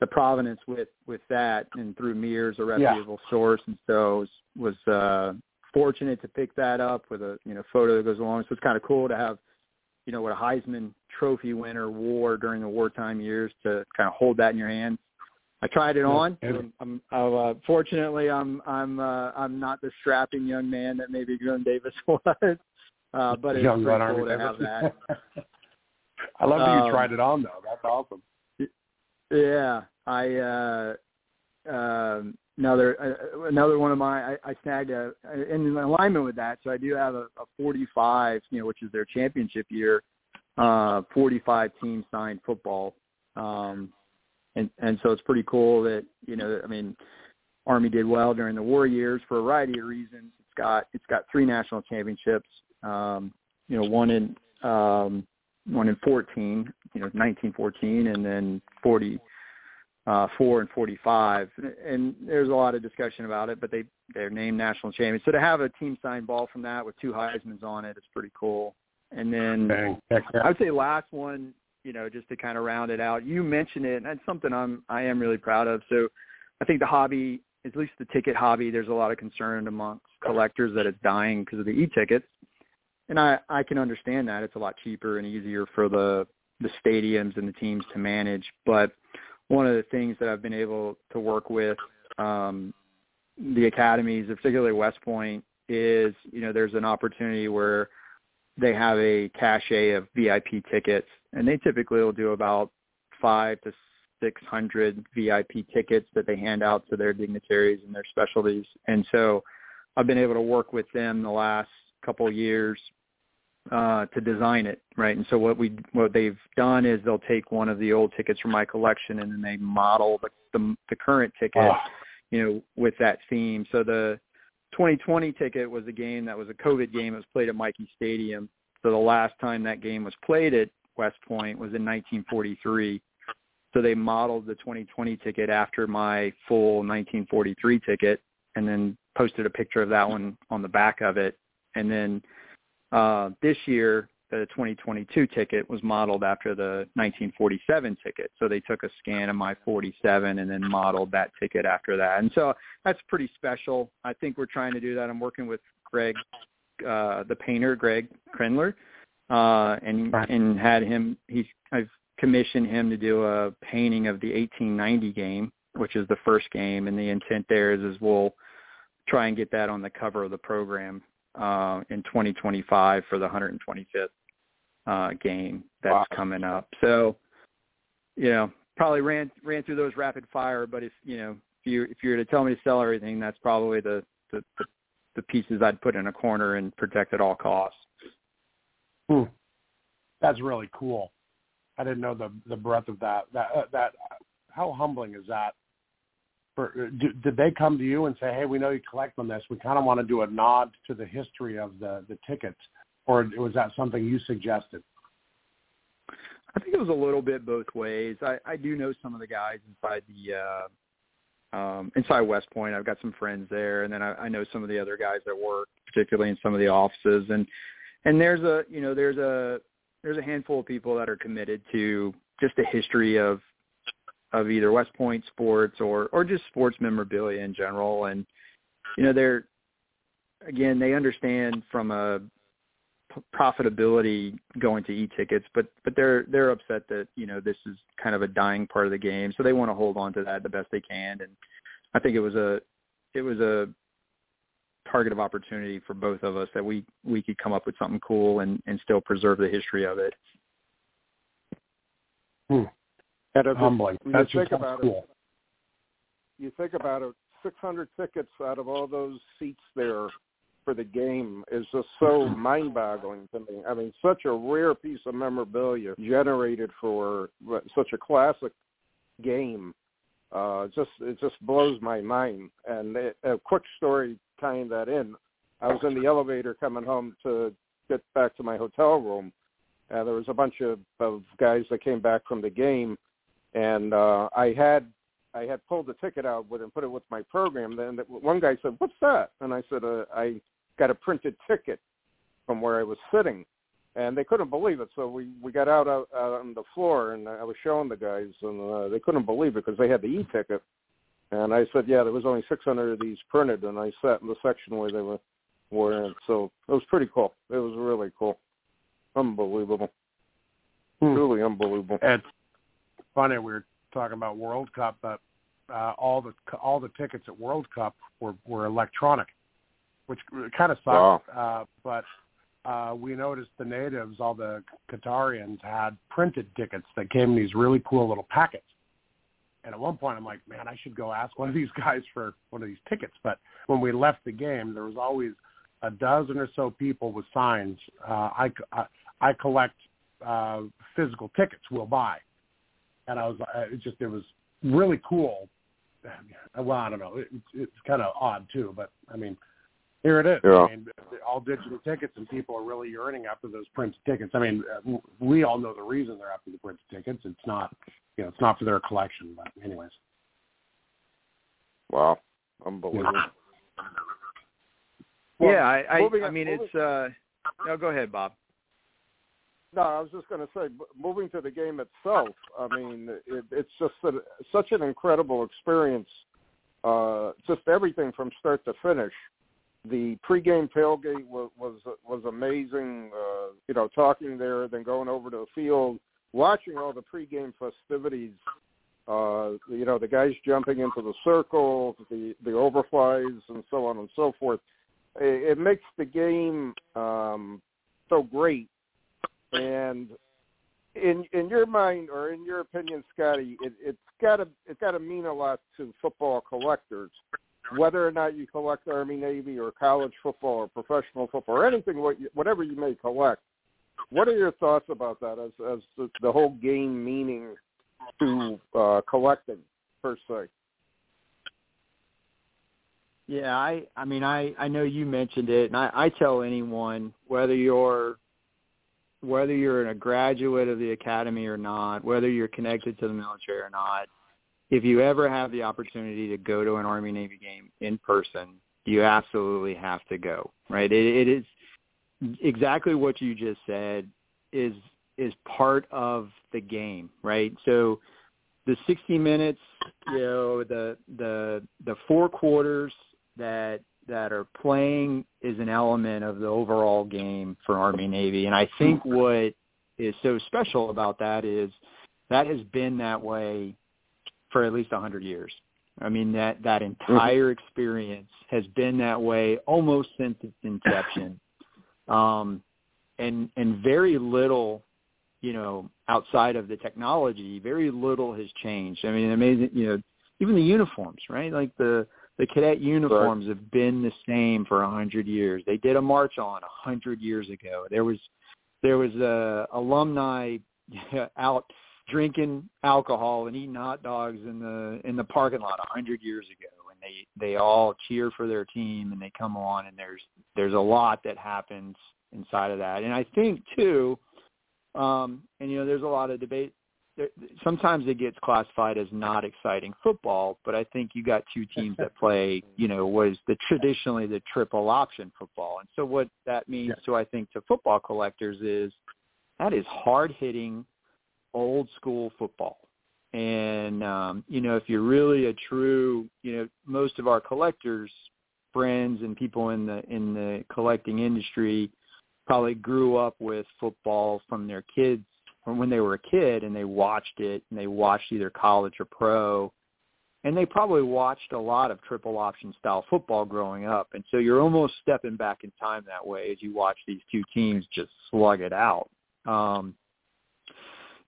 [SPEAKER 4] the provenance with with that and through Mears a reputable yeah. source, and so was, was uh, fortunate to pick that up with a you know photo that goes along. So it's kind of cool to have you know what a Heisman Trophy winner wore during the wartime years to kind of hold that in your hands. I tried it on. I'm, I'm uh, fortunately I'm I'm uh, I'm not the strapping young man that maybe Glenn Davis (laughs) was, uh, but it's
[SPEAKER 3] young
[SPEAKER 4] pretty
[SPEAKER 3] cool
[SPEAKER 4] to have that. (laughs)
[SPEAKER 3] I love that um, you tried it on though. That's awesome.
[SPEAKER 4] Yeah, I uh, um, another uh, another one of my I, I snagged a in alignment with that. So I do have a, a 45, you know, which is their championship year, uh, 45 team signed football. Um, and and so it's pretty cool that you know I mean Army did well during the war years for a variety of reasons. It's got it's got three national championships. Um, you know, one in um, one in 14, you know, 1914, and then 40, uh, four and 45. And there's a lot of discussion about it, but they, they're named national champions. So to have a team signed ball from that with two Heisman's on it, it's pretty cool. And then. I would say last one, you know, just to kind of round it out, you mentioned it, and that's something I'm, I am really proud of. So I think the hobby, at least the ticket hobby, there's a lot of concern amongst collectors that it's dying because of the e-tickets. And I, I can understand that. It's a lot cheaper and easier for the, the stadiums and the teams to manage. But one of the things that I've been able to work with um, the academies, particularly West Point, is you know there's an opportunity where they have a cachet of VIP tickets, and they typically will do about five to six hundred VIP tickets that they hand out to their dignitaries and their specialties. And so I've been able to work with them the last couple of years uh, to design it, right? And so what we what they've done is they'll take one of the old tickets from my collection and then they model the the, the current ticket, you know, with that theme. So the 2020 ticket was a game that was a COVID game. It was played at Michie Stadium. So the last time that game was played at West Point was in 1943. So they modeled the 2020 ticket after my full 1943 ticket, and then posted a picture of that one on the back of it. And then uh, this year, the 2022 ticket was modeled after the 1947 ticket. So they took a scan of my 47 and then modeled that ticket after that. And so that's pretty special. I think we're trying to do that. I'm working with Greg, uh, the painter, Greg Krenler, uh, and
[SPEAKER 3] Right.
[SPEAKER 4] and had him. He's I've commissioned him to do a painting of the 1890 game, which is the first game. And the intent there is is we'll try and get that on the cover of the program uh, in 2025 for the 125th uh, game that's
[SPEAKER 2] Wow.
[SPEAKER 4] coming up. So, you know, probably ran ran through those rapid fire. But if you know, if you if you were to tell me to sell everything, that's probably the the, the, pieces I'd put in a corner and protect at all costs.
[SPEAKER 3] Hmm. That's really cool. I didn't know the the breadth of that. That uh, that how humbling is that? For, uh, do, did they come to you and say, "Hey, we know you collect on this. We kind of want to do a nod to the history of the the tickets," or was that something you suggested?
[SPEAKER 4] I think it was a little bit both ways. I, I do know some of the guys inside the uh, um, inside West Point. I've got some friends there, and then I, I know some of the other guys that work, particularly in some of the offices. And and there's a you know there's a there's a handful of people that are committed to just the history of of either West Point sports or or just sports memorabilia in general. And you know they're again they understand from a p- profitability going to e-tickets, but but they're they're upset that you know this is kind of a dying part of the game, so they want to hold on to that the best they can. And I think it was a it was a target of opportunity for both of us that we we could come up with something cool and and still preserve the history of it.
[SPEAKER 2] And if it-
[SPEAKER 3] Humbling.
[SPEAKER 2] you
[SPEAKER 3] That's
[SPEAKER 2] think
[SPEAKER 3] just
[SPEAKER 2] about
[SPEAKER 3] cool.
[SPEAKER 2] it, you think about it, 600 tickets out of all those seats there for the game is just so mind-boggling to me. I mean, such a rare piece of memorabilia generated for such a classic game. Uh, just it just blows my mind. And it, a quick story tying that in. I was in the elevator coming home to get back to my hotel room. Uh, there was a bunch of, of guys that came back from the game, and uh, I had I had pulled the ticket out with and put it with my program. Then the- one guy said, "What's that?" And I said, uh, "I got a printed ticket from where I was sitting." And they couldn't believe it, so we we got out, out, out on the floor, and I was showing the guys, and uh, they couldn't believe it because they had the e-ticket. And I said, "Yeah, there was only 600 of these printed," and I sat in the section where they were were in. So it was pretty cool. It was really cool, unbelievable,
[SPEAKER 3] Hmm.
[SPEAKER 2] truly unbelievable.
[SPEAKER 3] It's funny we were talking about World Cup, but uh, all the all the tickets at World Cup were were electronic, which kind of
[SPEAKER 2] Wow.
[SPEAKER 3] Uh, but uh, we noticed the natives, all the Qatarians, had printed tickets that came in these really cool little packets. And at one point, I'm like, man, I should go ask one of these (laughs) guys for one of these tickets. But when we left the game, there was always a dozen or so people with signs. Uh, I, I I collect uh, physical tickets. We'll buy and I was uh, it just it was really cool. Well, I don't know. It, it's kind of odd too, but I mean, here it is.
[SPEAKER 2] Yeah.
[SPEAKER 3] I mean, all digital tickets, and people are really yearning after those printed tickets. I mean, uh, we all know the reason they're after the printed tickets. It's not you know, it's not for their collection. But anyways.
[SPEAKER 2] Wow, unbelievable.
[SPEAKER 4] Yeah, well, yeah I, I, I mean, it's. uh No, go ahead, Bob.
[SPEAKER 2] No, I was just going to say, moving to the game itself. I mean, it, it's just a, such an incredible experience. Uh, just everything from start to finish. The pregame tailgate was was, was amazing. Uh, you know, talking there, then going over to the field, watching all the pregame festivities. Uh, you know, the guys jumping into the circle, the the overflies, and so on and so forth. It, it makes the game um, so great and in in your mind or in your opinion, Scotty, it, it's got to it's got to mean a lot to football collectors, whether or not you collect Army, Navy, or college football, or professional football, or anything what whatever you may collect. What are your thoughts about that as as the, the whole game meaning to uh, collecting per se?
[SPEAKER 4] Yeah, I I mean I I know you mentioned it, and I I tell anyone whether you're whether you're a graduate of the academy or not, whether you're connected to the military or not, if you ever have the opportunity to go to an Army Navy game in person, you absolutely have to go. Right? It, it is exactly what you just said is is part of the game, right? So the 60 minutes, you know, the the the four quarters that that are playing is an element of the overall game for Army Navy. And I think what is so special about that is that has been that way for at least a 100 years. I mean that that entire experience has been that way almost since its inception. (coughs) Um and and very little you know outside of the technology very little has changed. I mean amazing you know even the uniforms, right? Like the the cadet uniforms right. have been the same for a hundred years. They did a march on a hundred years ago. There was there was a alumni (laughs) out drinking alcohol and eating hot dogs in the in the parking lot a hundred years ago and they they all cheer for their team and they come on and there's there's a lot that happens inside of that and i think too um and you know there's a lot of debate sometimes it gets classified as not exciting football, but I think you got two teams that play, you know, was the traditionally the triple option football. And so what that means yeah. to I think to football collectors is that is hard hitting old school football. And um, you know, if you're really a true, you know, most of our collectors, friends and people in the in the collecting industry probably grew up with football from their kids from when they were a kid and they watched it and they watched either college or pro and they probably watched a lot of triple option style football growing up. And so you're almost stepping back in time that way as you watch these two teams just slug it out. Um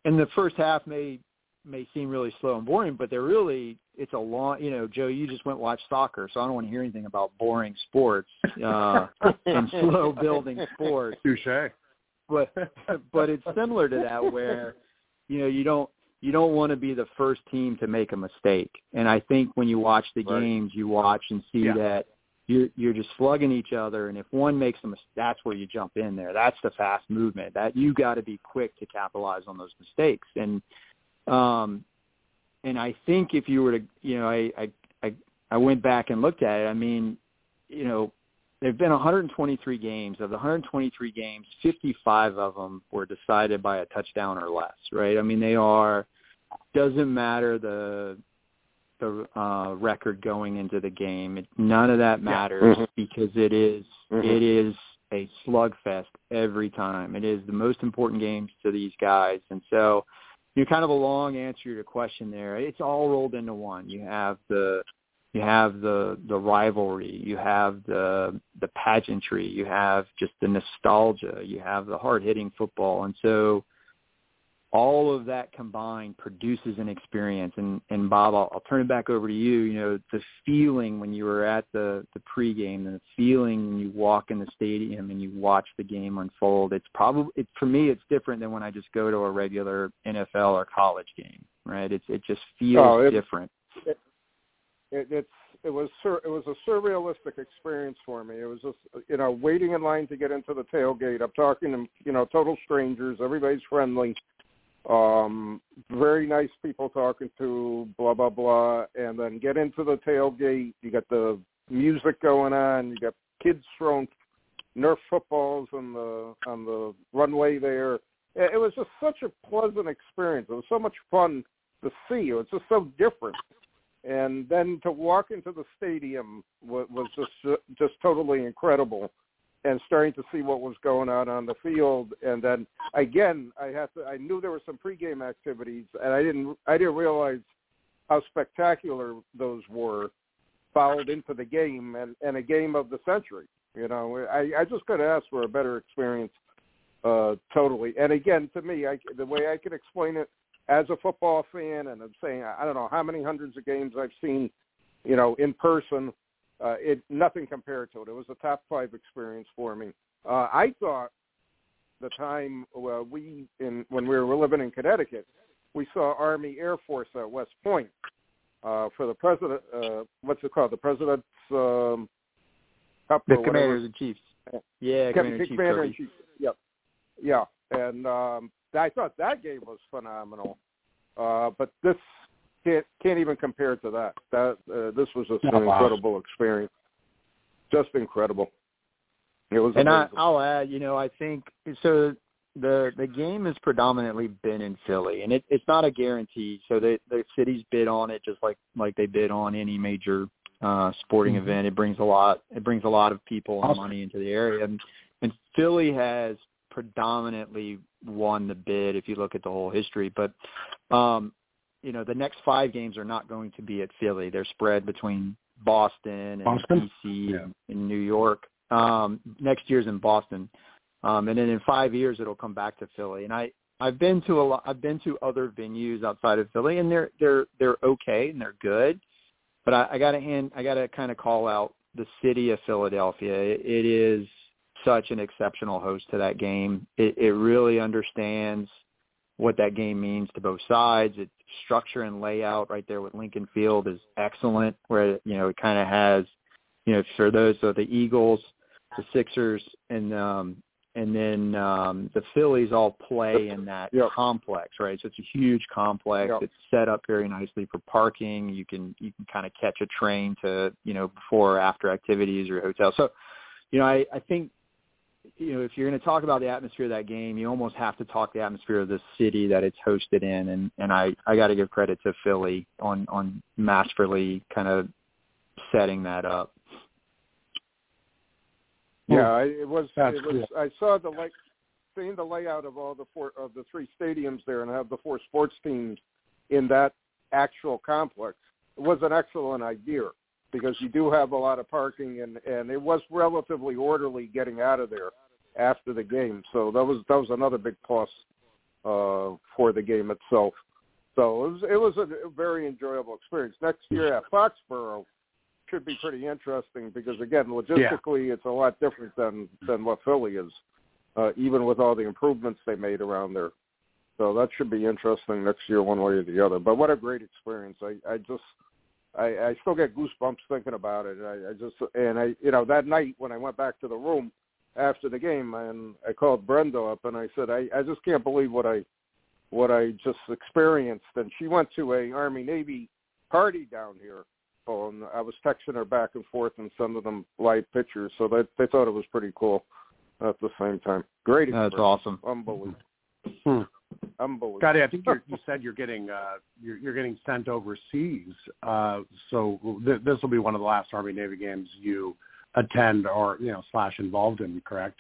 [SPEAKER 4] and the first half may may seem really slow and boring but they're really it's a long you know joe you just went watch soccer so i don't want to hear anything about boring sports uh (laughs) and slow building sports.
[SPEAKER 3] Touche
[SPEAKER 4] but (laughs) but it's similar to that where you know you don't you don't want to be the first team to make a mistake. And I think when you watch the right. games, you watch and see yeah. that you're you're just slugging each other. And if one makes a mistake, that's where you jump in there. That's the fast movement. That you got to be quick to capitalize on those mistakes. And um, and I think if you were to, you know, I I I, I went back and looked at it. I mean, you know, there've been 123 games. Of the 123 games, 55 of them were decided by a touchdown or less. Right? I mean, they are. Doesn't matter the the uh, record going into the game. It, none of that matters yeah. mm-hmm. because it is, mm-hmm. it is a slugfest every time. It is the most important games to these guys, and so you know, kind of a long answer to your question there. It's all rolled into one. You have the you have the the rivalry, you have the the pageantry, you have just the nostalgia, you have the hard hitting football, and so all of that combined produces an experience. And and Bob, I'll, I'll turn it back over to you. You know, the feeling when you were at the the pregame, and the feeling when you walk in the stadium and you watch the game unfold. It's probably it, for me, it's different than when I just go to a regular NFL or college game. Right? It's it just feels oh, it, different.
[SPEAKER 2] It, it, it's it was sur- it was a surrealistic experience for me. It was just you know waiting in line to get into the tailgate. I'm talking to you know total strangers. Everybody's friendly, Um, very nice people talking to, blah blah blah, and then get into the tailgate. You got the music going on. You got kids throwing Nerf footballs on the on the runway there. It was just such a pleasant experience. It was so much fun to see. It was just so different. And then to walk into the stadium was, was just just totally incredible and starting to see what was going on on the field. And then again, I had to. I knew there were some pregame activities, and I didn't. I didn't realize how spectacular those were. Followed into the game and, and a game of the century. You know, I, I just couldn't ask for a better experience. Uh, totally. And again, to me, I, the way I can explain it as a football fan, and I'm saying I don't know how many hundreds of games I've seen, you know, in person uh, it nothing compared to it. It was a top five experience for me. Uh, I thought the time uh, we in when we were living in Connecticut, we saw Army Air Force at West Point uh, for the president. Uh, what's it called? The president's um,
[SPEAKER 4] cup. The commanders and chiefs. Yeah,
[SPEAKER 2] commander in chief. Commander in chief. Yep. Yeah, and um, I thought that game was phenomenal. Uh, but this can't can't even compare to that. That uh, this was just oh, an wow. incredible experience, just incredible. It was.
[SPEAKER 4] And I, I'll add, you know, I think so. The the game has predominantly been in Philly, and it, it's not a guarantee. So the the cities bid on it just like like they bid on any major uh sporting mm-hmm. event. It brings a lot. It brings a lot of people and money into the area, and and Philly has predominantly won the bid if you look at the whole history. But um you know, the next five games are not going to be at Philly. They're spread between Boston and
[SPEAKER 3] Boston?
[SPEAKER 4] DC yeah. and, and New York. Um, next year's in Boston, um, and then in five years it'll come back to Philly. And I I've been to a lot. I've been to other venues outside of Philly, and they're they're they're okay and they're good. But I, I got to hand I got to kind of call out the city of Philadelphia. It, it is such an exceptional host to that game. It, it really understands what that game means to both sides. Its structure and layout right there with Lincoln Field is excellent, where you know it kind of has, you know, for those of the Eagles, the Sixers, and um, and then um, the Phillies all play in that yep. complex, right? So it's a huge complex. Yep. It's set up very nicely for parking. You can you can kind of catch a train to you know before or after activities or hotel. So, you know, I I think you know, if you're going to talk about the atmosphere of that game, you almost have to talk the atmosphere of the city that it's hosted in, and and I I got to give credit to Philly on on masterfully kind of setting that up.
[SPEAKER 2] Yeah, oh, it was. That's it was. Cool. I saw the like seeing the layout of all the four of the three stadiums there, and have the four sports teams in that actual complex. It was an excellent idea because you do have a lot of parking and and it was relatively orderly getting out of there after the game. So that was that was another big plus uh, for the game itself. So it was it was a very enjoyable experience. Next year at Foxborough should be pretty interesting because again, logistically, yeah. it's a lot different than than what Philly is, uh, even with all the improvements they made around there. So that should be interesting next year, one way or the other. But what a great experience! I I just I, I still get goosebumps thinking about it. I, I just and I you know that night when I went back to the room after the game and I called Brenda up and I said I I just can't believe what I what I just experienced and she went to a Army Navy party down here. Oh, and I was texting her back and forth and sending them live pictures, so they they thought it was pretty cool. At the same time, great.
[SPEAKER 4] Experience. That's awesome.
[SPEAKER 2] Unbelievable. Hmm. Unbelievable.
[SPEAKER 3] Scotty, I think you're, you said you're getting uh, you're, you're getting sent overseas. Uh, so th- this will be one of the last Army Navy games you attend or you know slash involved in, correct?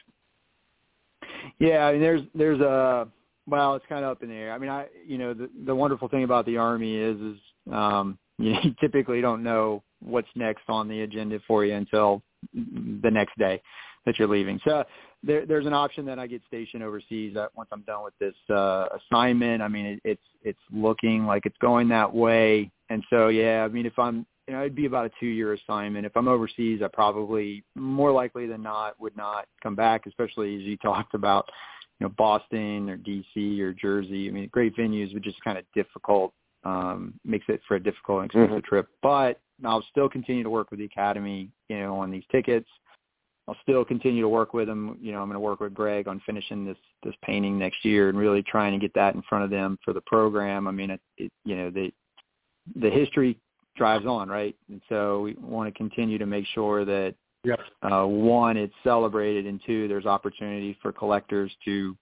[SPEAKER 4] Yeah, I mean, there's there's a well, it's kind of up in the air. I mean, I you know the the wonderful thing about the Army is is um, you, (laughs) know, you typically don't know what's next on the agenda for you until the next day that you're leaving. So there, there's an option that I get stationed overseas that once I'm done with this uh, assignment. I mean, it, it's it's looking like it's going that way. And so, yeah, I mean, if I'm, you know, it'd be about a two-year assignment. If I'm overseas, I probably more likely than not would not come back, especially as you (laughs) talked about, you know, Boston or DC or Jersey. I mean, great venues, but just kind of difficult. Um, makes it for a difficult and expensive mm-hmm. trip. But I'll still continue to work with the academy, you know, on these tickets I'll still continue to work with them. You know, I'm going to work with Greg on finishing this this painting next year and really trying to get that in front of them for the program. I mean, it, it you know, the the history drives on, right? And so we want to continue to make sure that
[SPEAKER 3] Yep.
[SPEAKER 4] uh, one, it's celebrated, and two, there's opportunity for collectors to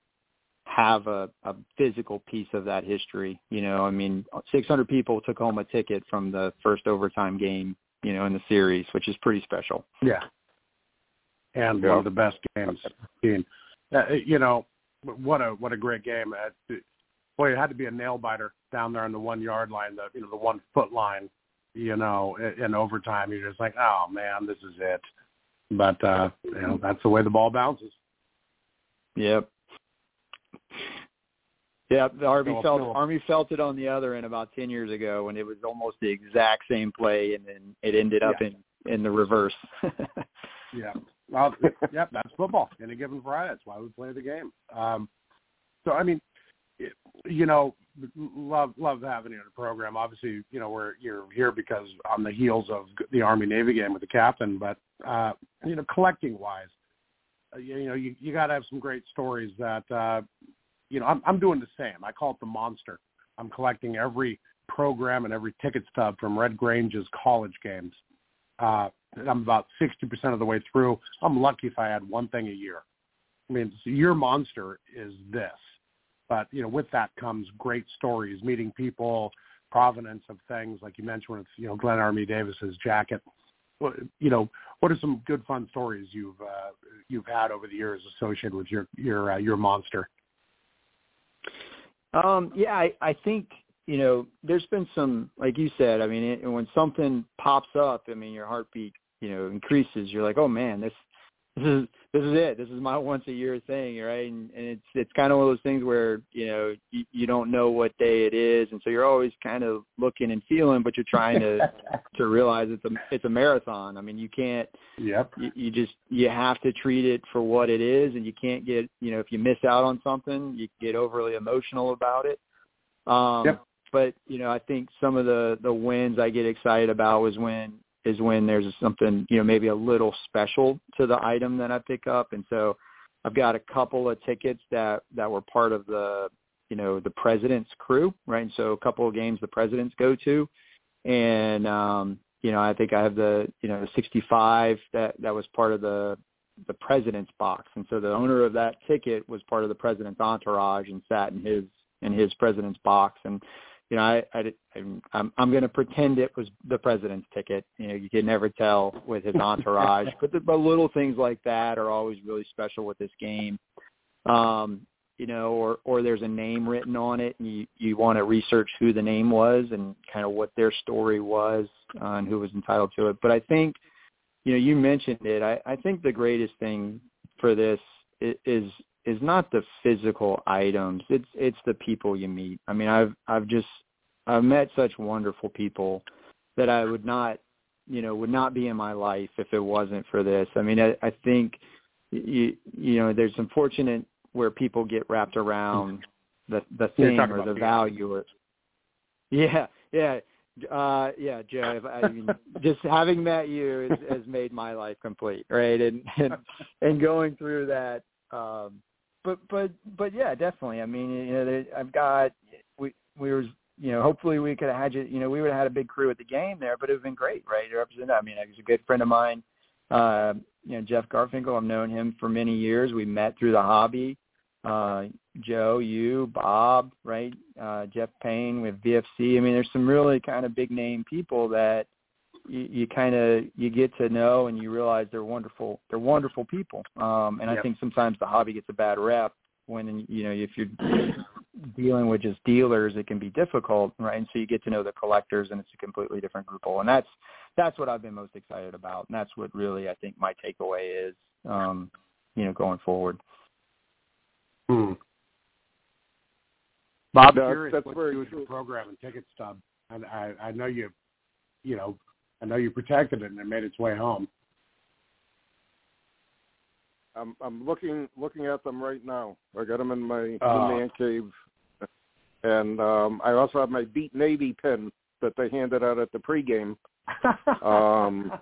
[SPEAKER 4] have a, a physical piece of that history. You know, I mean, 600 people took home a ticket from the first overtime game, you know, in the series, which is pretty special.
[SPEAKER 3] Yeah. And
[SPEAKER 2] Yeah.
[SPEAKER 3] one of the best games seen. Uh, you know, what a what a great game. Uh, boy, it had to be a nail biter down there on the one yard line, the you know the one foot line. You know, in, in overtime, you're just like, oh man, this is it. But uh, you know, that's the way the ball bounces.
[SPEAKER 4] Yep. Yeah, the Army
[SPEAKER 3] Phil,
[SPEAKER 4] felt
[SPEAKER 3] Phil.
[SPEAKER 4] Army felt it on the other end about ten years ago when it was almost the exact same play, and then it ended up
[SPEAKER 3] Yeah.
[SPEAKER 4] in in the reverse. (laughs)
[SPEAKER 3] Yeah. Well, (laughs) yep, that's football. Any given Friday, that's why we play the game. Um, so, I mean, it- you know, love love having you on the program. Obviously, you know, we're you're here because on the heels of the Army Navy game with the captain, but uh, you know, collecting wise, uh, you, you know, you you got to have some great stories that uh, you know. I'm I'm doing the same. I call it the monster. I'm collecting every program and every ticket stub from Red Grange's college games. Uh, I'm about 60% of the way through. I'm lucky if I had one thing a year. I mean, your monster is this. But, you know, with that comes great stories, meeting people, provenance of things, like you mentioned with, you know, Glenn Army Davis's jacket. You know, what are some good fun stories you've uh, you've had over the years associated with your your uh, your monster?
[SPEAKER 4] Um, yeah, I, I think you know there's been some, like you said. I mean, it, when something pops up, I mean, your heartbeat you know increases. You're like, oh man, this this is this is it. This is my (laughs) once a year thing, right? And, and it's it's kind of one of those things where you know you, you don't know what day it is, and so you're always kind of looking and feeling, but you're trying to (laughs) to realize it's a it's a marathon. I mean, you can't
[SPEAKER 3] Yep.
[SPEAKER 4] you, you just you have to treat it for what it is and you can't get you know if you miss out on something you get overly emotional about it um
[SPEAKER 3] Yep.
[SPEAKER 4] but you know i think some of the the wins i get excited about was when is when there's something you know maybe a little special to the item that i pick up. And so i've got a couple of tickets that that were part of the you know the president's crew right? And so a couple of games the presidents go to. And um you know, I think I have the, you know, the 65 that that was part of the the president's box, and so the owner of that ticket was part of the president's entourage and sat in his in his president's box, and you know, I, I I'm I'm going to pretend it was the president's ticket. You know, you can never tell with his entourage, (laughs) but the but little things like that are always really special with this game. Um, you know, or or there's a name written on it, and you you want to research who the name was and kind of what their story was uh, and who was entitled to it. But I think, you know, you mentioned it. I, I think the greatest thing for this is is not the physical items. It's it's the people you meet. I mean, I've I've just I've met such wonderful people that I would not, you know, would not be in my life if it wasn't for this. I mean, I, I think you you know, there's unfortunate where people get wrapped around (laughs) the the thing or the value or yeah yeah uh yeah joe i mean just having met you has, has made my life complete right and and (laughs) and going through that um but but but yeah definitely. I mean you know there, i've got we we were you know hopefully we could have had you you know we would have had a big crew at the game there but it would have been great right? To represent i mean he's a good friend of mine. Uh you know jeff garfinkel i've known him for many years. We met through the hobby. Uh Joe, you, Bob, right? Uh Jeff Payne with VFC. I mean, there's some really kind of big name people that you, you kind of you get to know and you realize they're wonderful. They're wonderful people. Um and I think sometimes the hobby gets a bad rap when you know if you're dealing with just dealers, it can be difficult, right? And so you get to know the collectors, and it's a completely different group. And that's that's what I've been most excited about, and that's what really I think my takeaway is, um, you know, going forward.
[SPEAKER 3] Hmm. Bob,
[SPEAKER 2] That's-
[SPEAKER 3] curious
[SPEAKER 2] that's
[SPEAKER 3] what
[SPEAKER 2] very
[SPEAKER 3] you do with your
[SPEAKER 2] true.
[SPEAKER 3] program and ticket stub. And I, I know you, you know, I know you protected it and it made its way home.
[SPEAKER 2] I'm I'm looking looking at them right now. I got them in my
[SPEAKER 3] Oh.
[SPEAKER 2] man cave, and um, I also have my Beat Navy pin that they handed out at the pregame (laughs) um,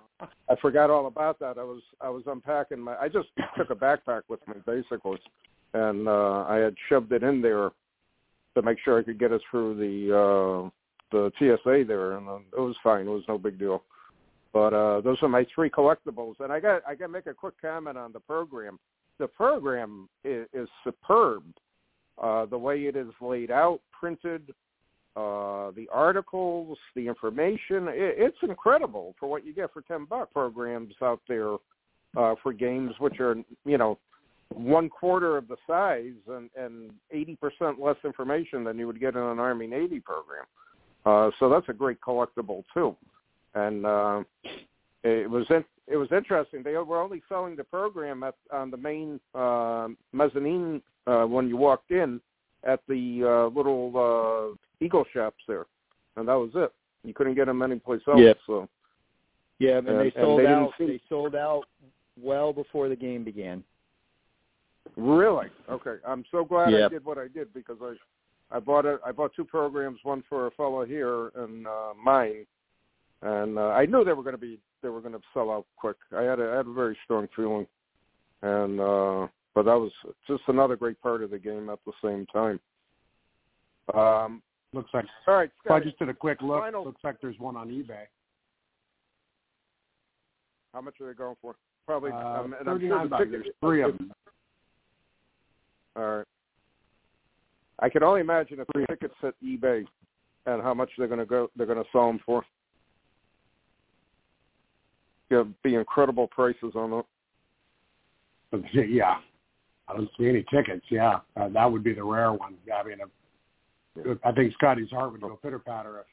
[SPEAKER 2] I forgot all about that. I was I was unpacking my. I just took a backpack with me basically, and uh, I had shoved it in there to make sure I could get us through the uh, the TSA there, and uh, it was fine. It was no big deal. But uh, those are my three collectibles, and I got I got to make a quick comment on the program. The program is, is superb. Uh, the way it is laid out, printed, uh, the articles, the information, it, it's incredible for what you get for ten buck programs out there uh, for games which are you know one quarter of the size and eighty percent less information than you would get in an Army Navy program. Uh, so that's a great collectible too, and uh, it was in, it was interesting. They were only selling the program at on the main uh, mezzanine uh, when you walked in at the uh, little uh, Eagle shops there, and that was it. You couldn't get them anyplace else.
[SPEAKER 4] Yeah.
[SPEAKER 2] So
[SPEAKER 4] Yeah, but
[SPEAKER 2] And-
[SPEAKER 4] they
[SPEAKER 2] and
[SPEAKER 4] sold
[SPEAKER 2] they
[SPEAKER 4] out. They sold out well before the game began.
[SPEAKER 2] Really? Okay. I'm so glad I did what I did because I I bought a I bought two programs, one for a fellow here and uh mine. And uh, I knew they were going to be they were going to sell out quick. I had a I had a very strong feeling. And uh but that was just another great part of the game at the same time. Um
[SPEAKER 3] Looks like
[SPEAKER 2] all right,
[SPEAKER 3] so I just did a quick look.
[SPEAKER 2] Final-
[SPEAKER 3] Looks like there's one on eBay.
[SPEAKER 2] how much are they going for? Probably
[SPEAKER 3] Uh,
[SPEAKER 2] um, and I'm sure
[SPEAKER 3] 39
[SPEAKER 2] the
[SPEAKER 3] bucks.
[SPEAKER 2] ticket-
[SPEAKER 3] There's three of them.
[SPEAKER 2] All right. I can only imagine if the tickets at eBay and how much they're going to go. They're going to sell them for. Yeah, be incredible prices on them.
[SPEAKER 3] Yeah, I don't see any tickets. Yeah, uh, that would be the rare one. I mean, uh, I think Scotty's heart would go pitter patter if.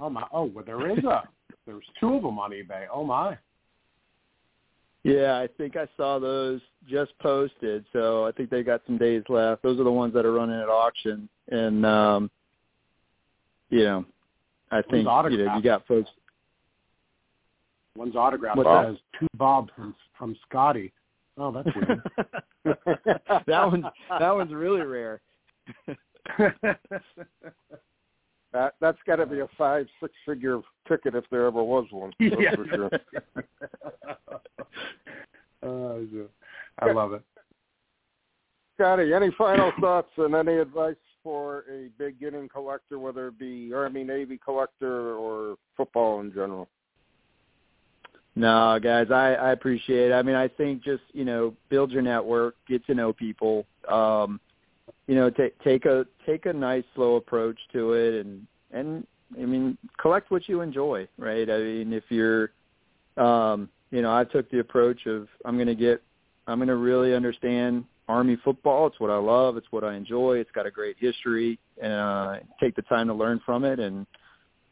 [SPEAKER 3] Oh my! Oh, well, there is a. There's two of them on eBay. Oh my!
[SPEAKER 4] Yeah, I think I saw those just posted, so I think they got some days left. Those are the ones that are running at auction, and um, you know, I think you know you got folks.
[SPEAKER 3] One's autograph
[SPEAKER 4] What's
[SPEAKER 3] says to Bob from from Scotty. Oh, that's weird. (laughs)
[SPEAKER 4] that one's that one's really rare. (laughs)
[SPEAKER 2] That that's got to be a five six figure ticket if there ever was one. (laughs) That's
[SPEAKER 3] yeah.
[SPEAKER 2] for sure. (laughs)
[SPEAKER 3] Uh, I love it.
[SPEAKER 2] Scotty, any final (coughs) thoughts and any advice for a beginning collector, whether it be Army Navy collector or football in general?
[SPEAKER 4] No, guys, I, I appreciate it. I mean, I think just you know, build your network, get to know people. Um, you know, take take a take a nice slow approach to it, and and I mean, collect what you enjoy, right? I mean, if you're, um, you know, I took the approach of I'm going to get, I'm going to really understand Army football. It's what I love. It's what I enjoy. It's got a great history, and uh, take the time to learn from it. And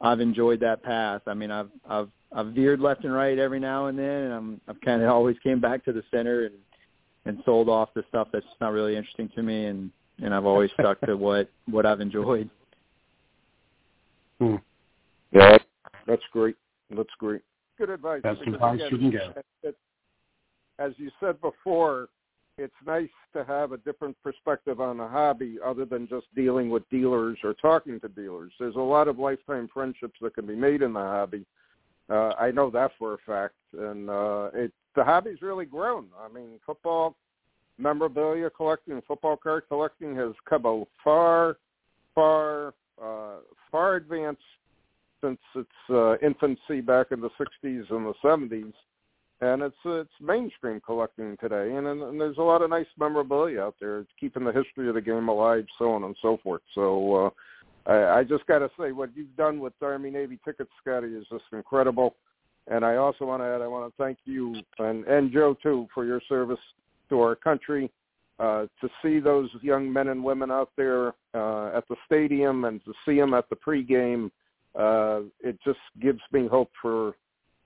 [SPEAKER 4] I've enjoyed that path. I mean, I've I've I've veered left and right every now and then, and I'm I've kind of always came back to the center and and sold off the stuff that's not really interesting to me, and and I've always stuck to what what I've enjoyed. (laughs)
[SPEAKER 3] Hmm.
[SPEAKER 2] Yeah, that's great. That's great. Good advice.
[SPEAKER 3] Best
[SPEAKER 2] Because
[SPEAKER 3] advice
[SPEAKER 2] again,
[SPEAKER 3] you can get.
[SPEAKER 2] it- it- As you said before, it's nice to have a different perspective on a hobby other than just dealing with dealers or talking to dealers. There's a lot of lifetime friendships that can be made in the hobby. Uh, I know that for a fact, and uh, it the hobby's really grown. I mean, football memorabilia collecting, football card collecting has come a far, far, uh, far advanced since its uh, infancy back in the 60s and the 70s, and it's it's mainstream collecting today. And, and, and there's a lot of nice memorabilia out there, it's keeping the history of the game alive, so on and so forth. So uh, I, I just got to say, what you've done with Army Navy tickets, Scotty, is just incredible. And I also want to add, I want to thank you and, and Joe too for your service to our country. Uh, to see those young men and women out there uh, at the stadium and to see them at the pregame uh, it just gives me hope for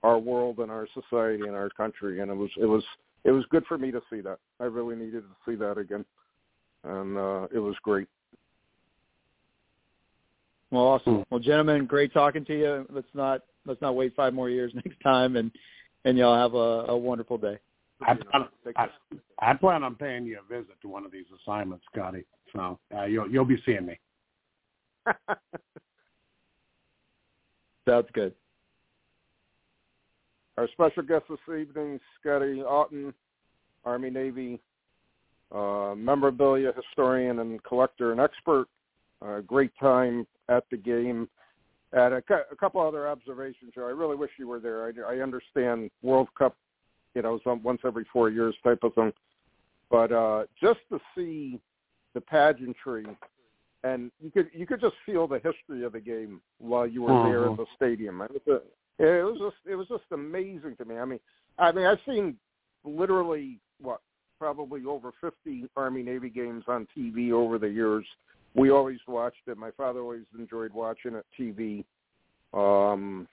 [SPEAKER 2] our world and our society and our country. And it was it was it was good for me to see that. I really needed to see that again, and uh, it was great.
[SPEAKER 4] Well, awesome. Well, gentlemen, great talking to you. Let's not let's not wait five more years (laughs) next time, and and y'all have a, a wonderful day.
[SPEAKER 3] I, plan- I. I plan on paying you a visit to one of these assignments, Scotty. So uh, you'll you'll be seeing me. (laughs)
[SPEAKER 4] Sounds good.
[SPEAKER 2] our special guest this evening, Scotty Auten, Army Navy uh, memorabilia historian and collector and expert. Uh, great time at the game. At a, a couple other observations, Joe. I really wish you were there. I, I understand World Cup, you know, some, once every four years type of thing, but uh, just to see the pageantry, and you could you could just feel the history of the game while you were there in the stadium. It was, a, it was just it was just amazing to me. I mean, I mean, I've seen literally what probably over 50 Army Navy games on TV over the years. We always watched it. My father always enjoyed watching it TV. Um,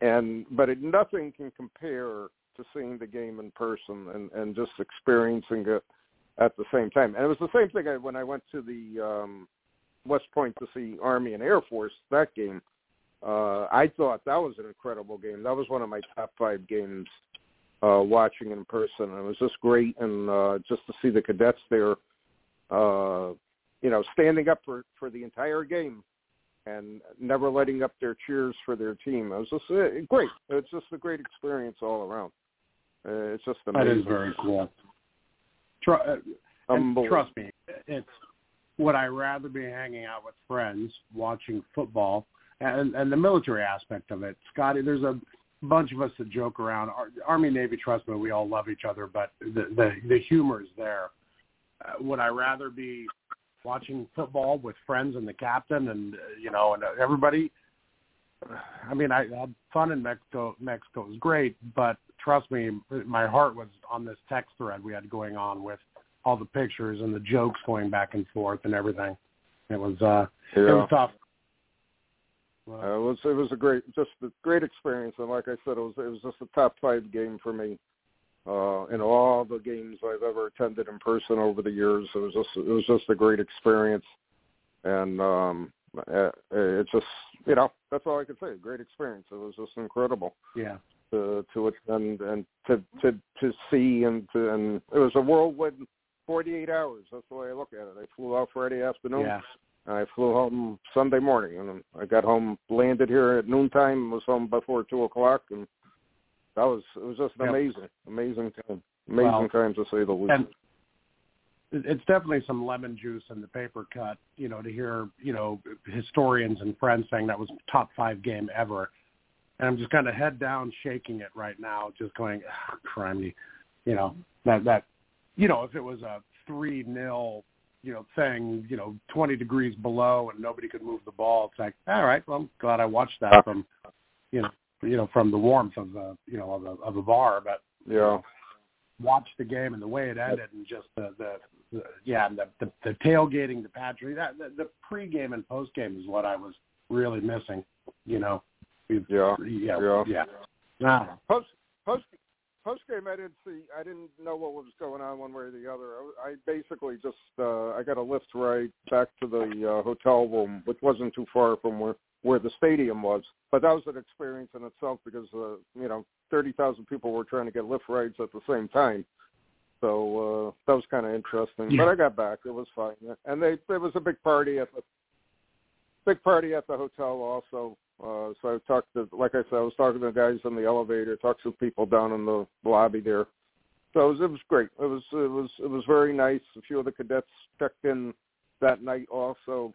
[SPEAKER 2] and but it, nothing can compare to seeing the game in person and and just experiencing it at the same time. And it was the same thing I, when I went to the um, West Point to see Army and Air Force that game. Uh, I thought that was an incredible game. That was one of my top five games uh, watching in person. It was just great, and uh, just to see the cadets there, uh, you know, standing up for for the entire game and never letting up their cheers for their team. It was just uh, great. It's just a great experience all around. Uh, it's just
[SPEAKER 3] That
[SPEAKER 2] amazing.
[SPEAKER 3] is very cool. Tr- uh, trust me, it's would I rather be hanging out with friends watching football and and the military aspect of it. Scotty, there's a bunch of us that joke around. Ar- Army Navy, trust me, we all love each other, but the the, the humor is there. Uh, would I rather be watching football with friends and the captain and uh, you know and everybody? I mean, I had fun in Mexico. Mexico was great, but trust me, my heart was on this text thread we had going on with all the pictures and the jokes going back and forth and everything. It was uh it was tough.
[SPEAKER 2] Uh, it was it was a great just a great experience and like I said it was it was just a top five game for me uh in all the games I've ever attended in person over the years it was just it was just a great experience and um uh, it's just you know that's all I can say great experience it was just incredible
[SPEAKER 3] yeah.
[SPEAKER 2] to to attend and to to to see and to and it was a whirlwind 48 hours that's the way I look at it I flew out Friday afternoon
[SPEAKER 3] Yeah.
[SPEAKER 2] I flew home Sunday morning, and I got home, landed here at noontime, was home before two o'clock, and that was it was just
[SPEAKER 3] Yep.
[SPEAKER 2] amazing, amazing time, amazing
[SPEAKER 3] Well,
[SPEAKER 2] time to say the least.
[SPEAKER 3] And it's definitely some lemon juice in the paper cut, you know, to hear, you know, historians and friends saying that was top five game ever. And I'm just kind of head down shaking it right now, just going, ah, crimey, you know, that, that, you know, if it was a three nil, you know, thing, you know, 20 degrees below and nobody could move the ball, it's like, all right, well, I'm glad I watched that from, you know, you know, from the warmth of the, you know, of a, of a bar, but
[SPEAKER 2] yeah,
[SPEAKER 3] watch the game and the way it ended and just the, the yeah the, the the tailgating the pageantry that the, the pregame and postgame is what I was really missing you know We-
[SPEAKER 2] yeah.
[SPEAKER 3] yeah
[SPEAKER 2] Yeah.
[SPEAKER 3] yeah Ah,
[SPEAKER 2] Post post post game, I didn't see, I didn't know what was going on one way or the other. I, I basically just uh, I got a Lyft ride back to the uh, hotel room, which wasn't too far from where where the stadium was. But that was an experience in itself because uh, you know thirty thousand people were trying to get Lyft rides at the same time. So uh, that was kind of interesting.
[SPEAKER 3] Yeah.
[SPEAKER 2] But I got back; it was fine. And they there was a big party at the big party at the hotel also. Uh, so I talked to, like I said, I was talking to the guys in the elevator, talked to people down in the lobby there. So it was, it was great. It was it was it was very nice. A few of the cadets checked in that night also.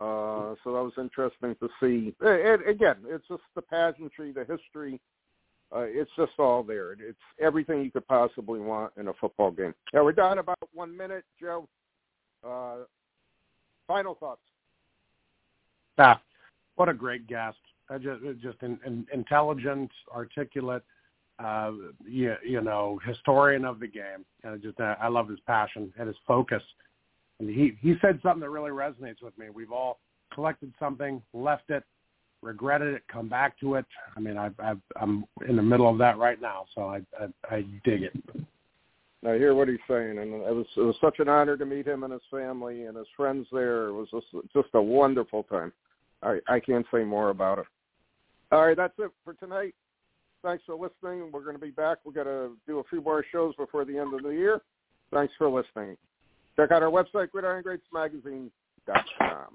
[SPEAKER 2] Uh, so that was interesting to see. And again, it's just the pageantry, the history. Uh, it's just all there. It's everything you could possibly want in a football game. Yeah, we're down about one minute, Joe. Uh, final thoughts.
[SPEAKER 3] ah, what a great guest I just just in, in, intelligent articulate uh you, you know historian of the game and I just uh, I love his passion and his focus and he he said something that really resonates with me we've all collected something left it regretted it come back to it i mean i i i'm in the middle of that right now so i i, I dig it
[SPEAKER 2] I hear what he's saying, and it was it was such an honor to meet him and his family and his friends there. It was just just a wonderful time. I I can't say more about it. All right, that's it for tonight. Thanks for listening. We're going to be back. We're going to do a few more shows before the end of the year. Thanks for listening. Check out our website, gridirongreatsmagazine.com.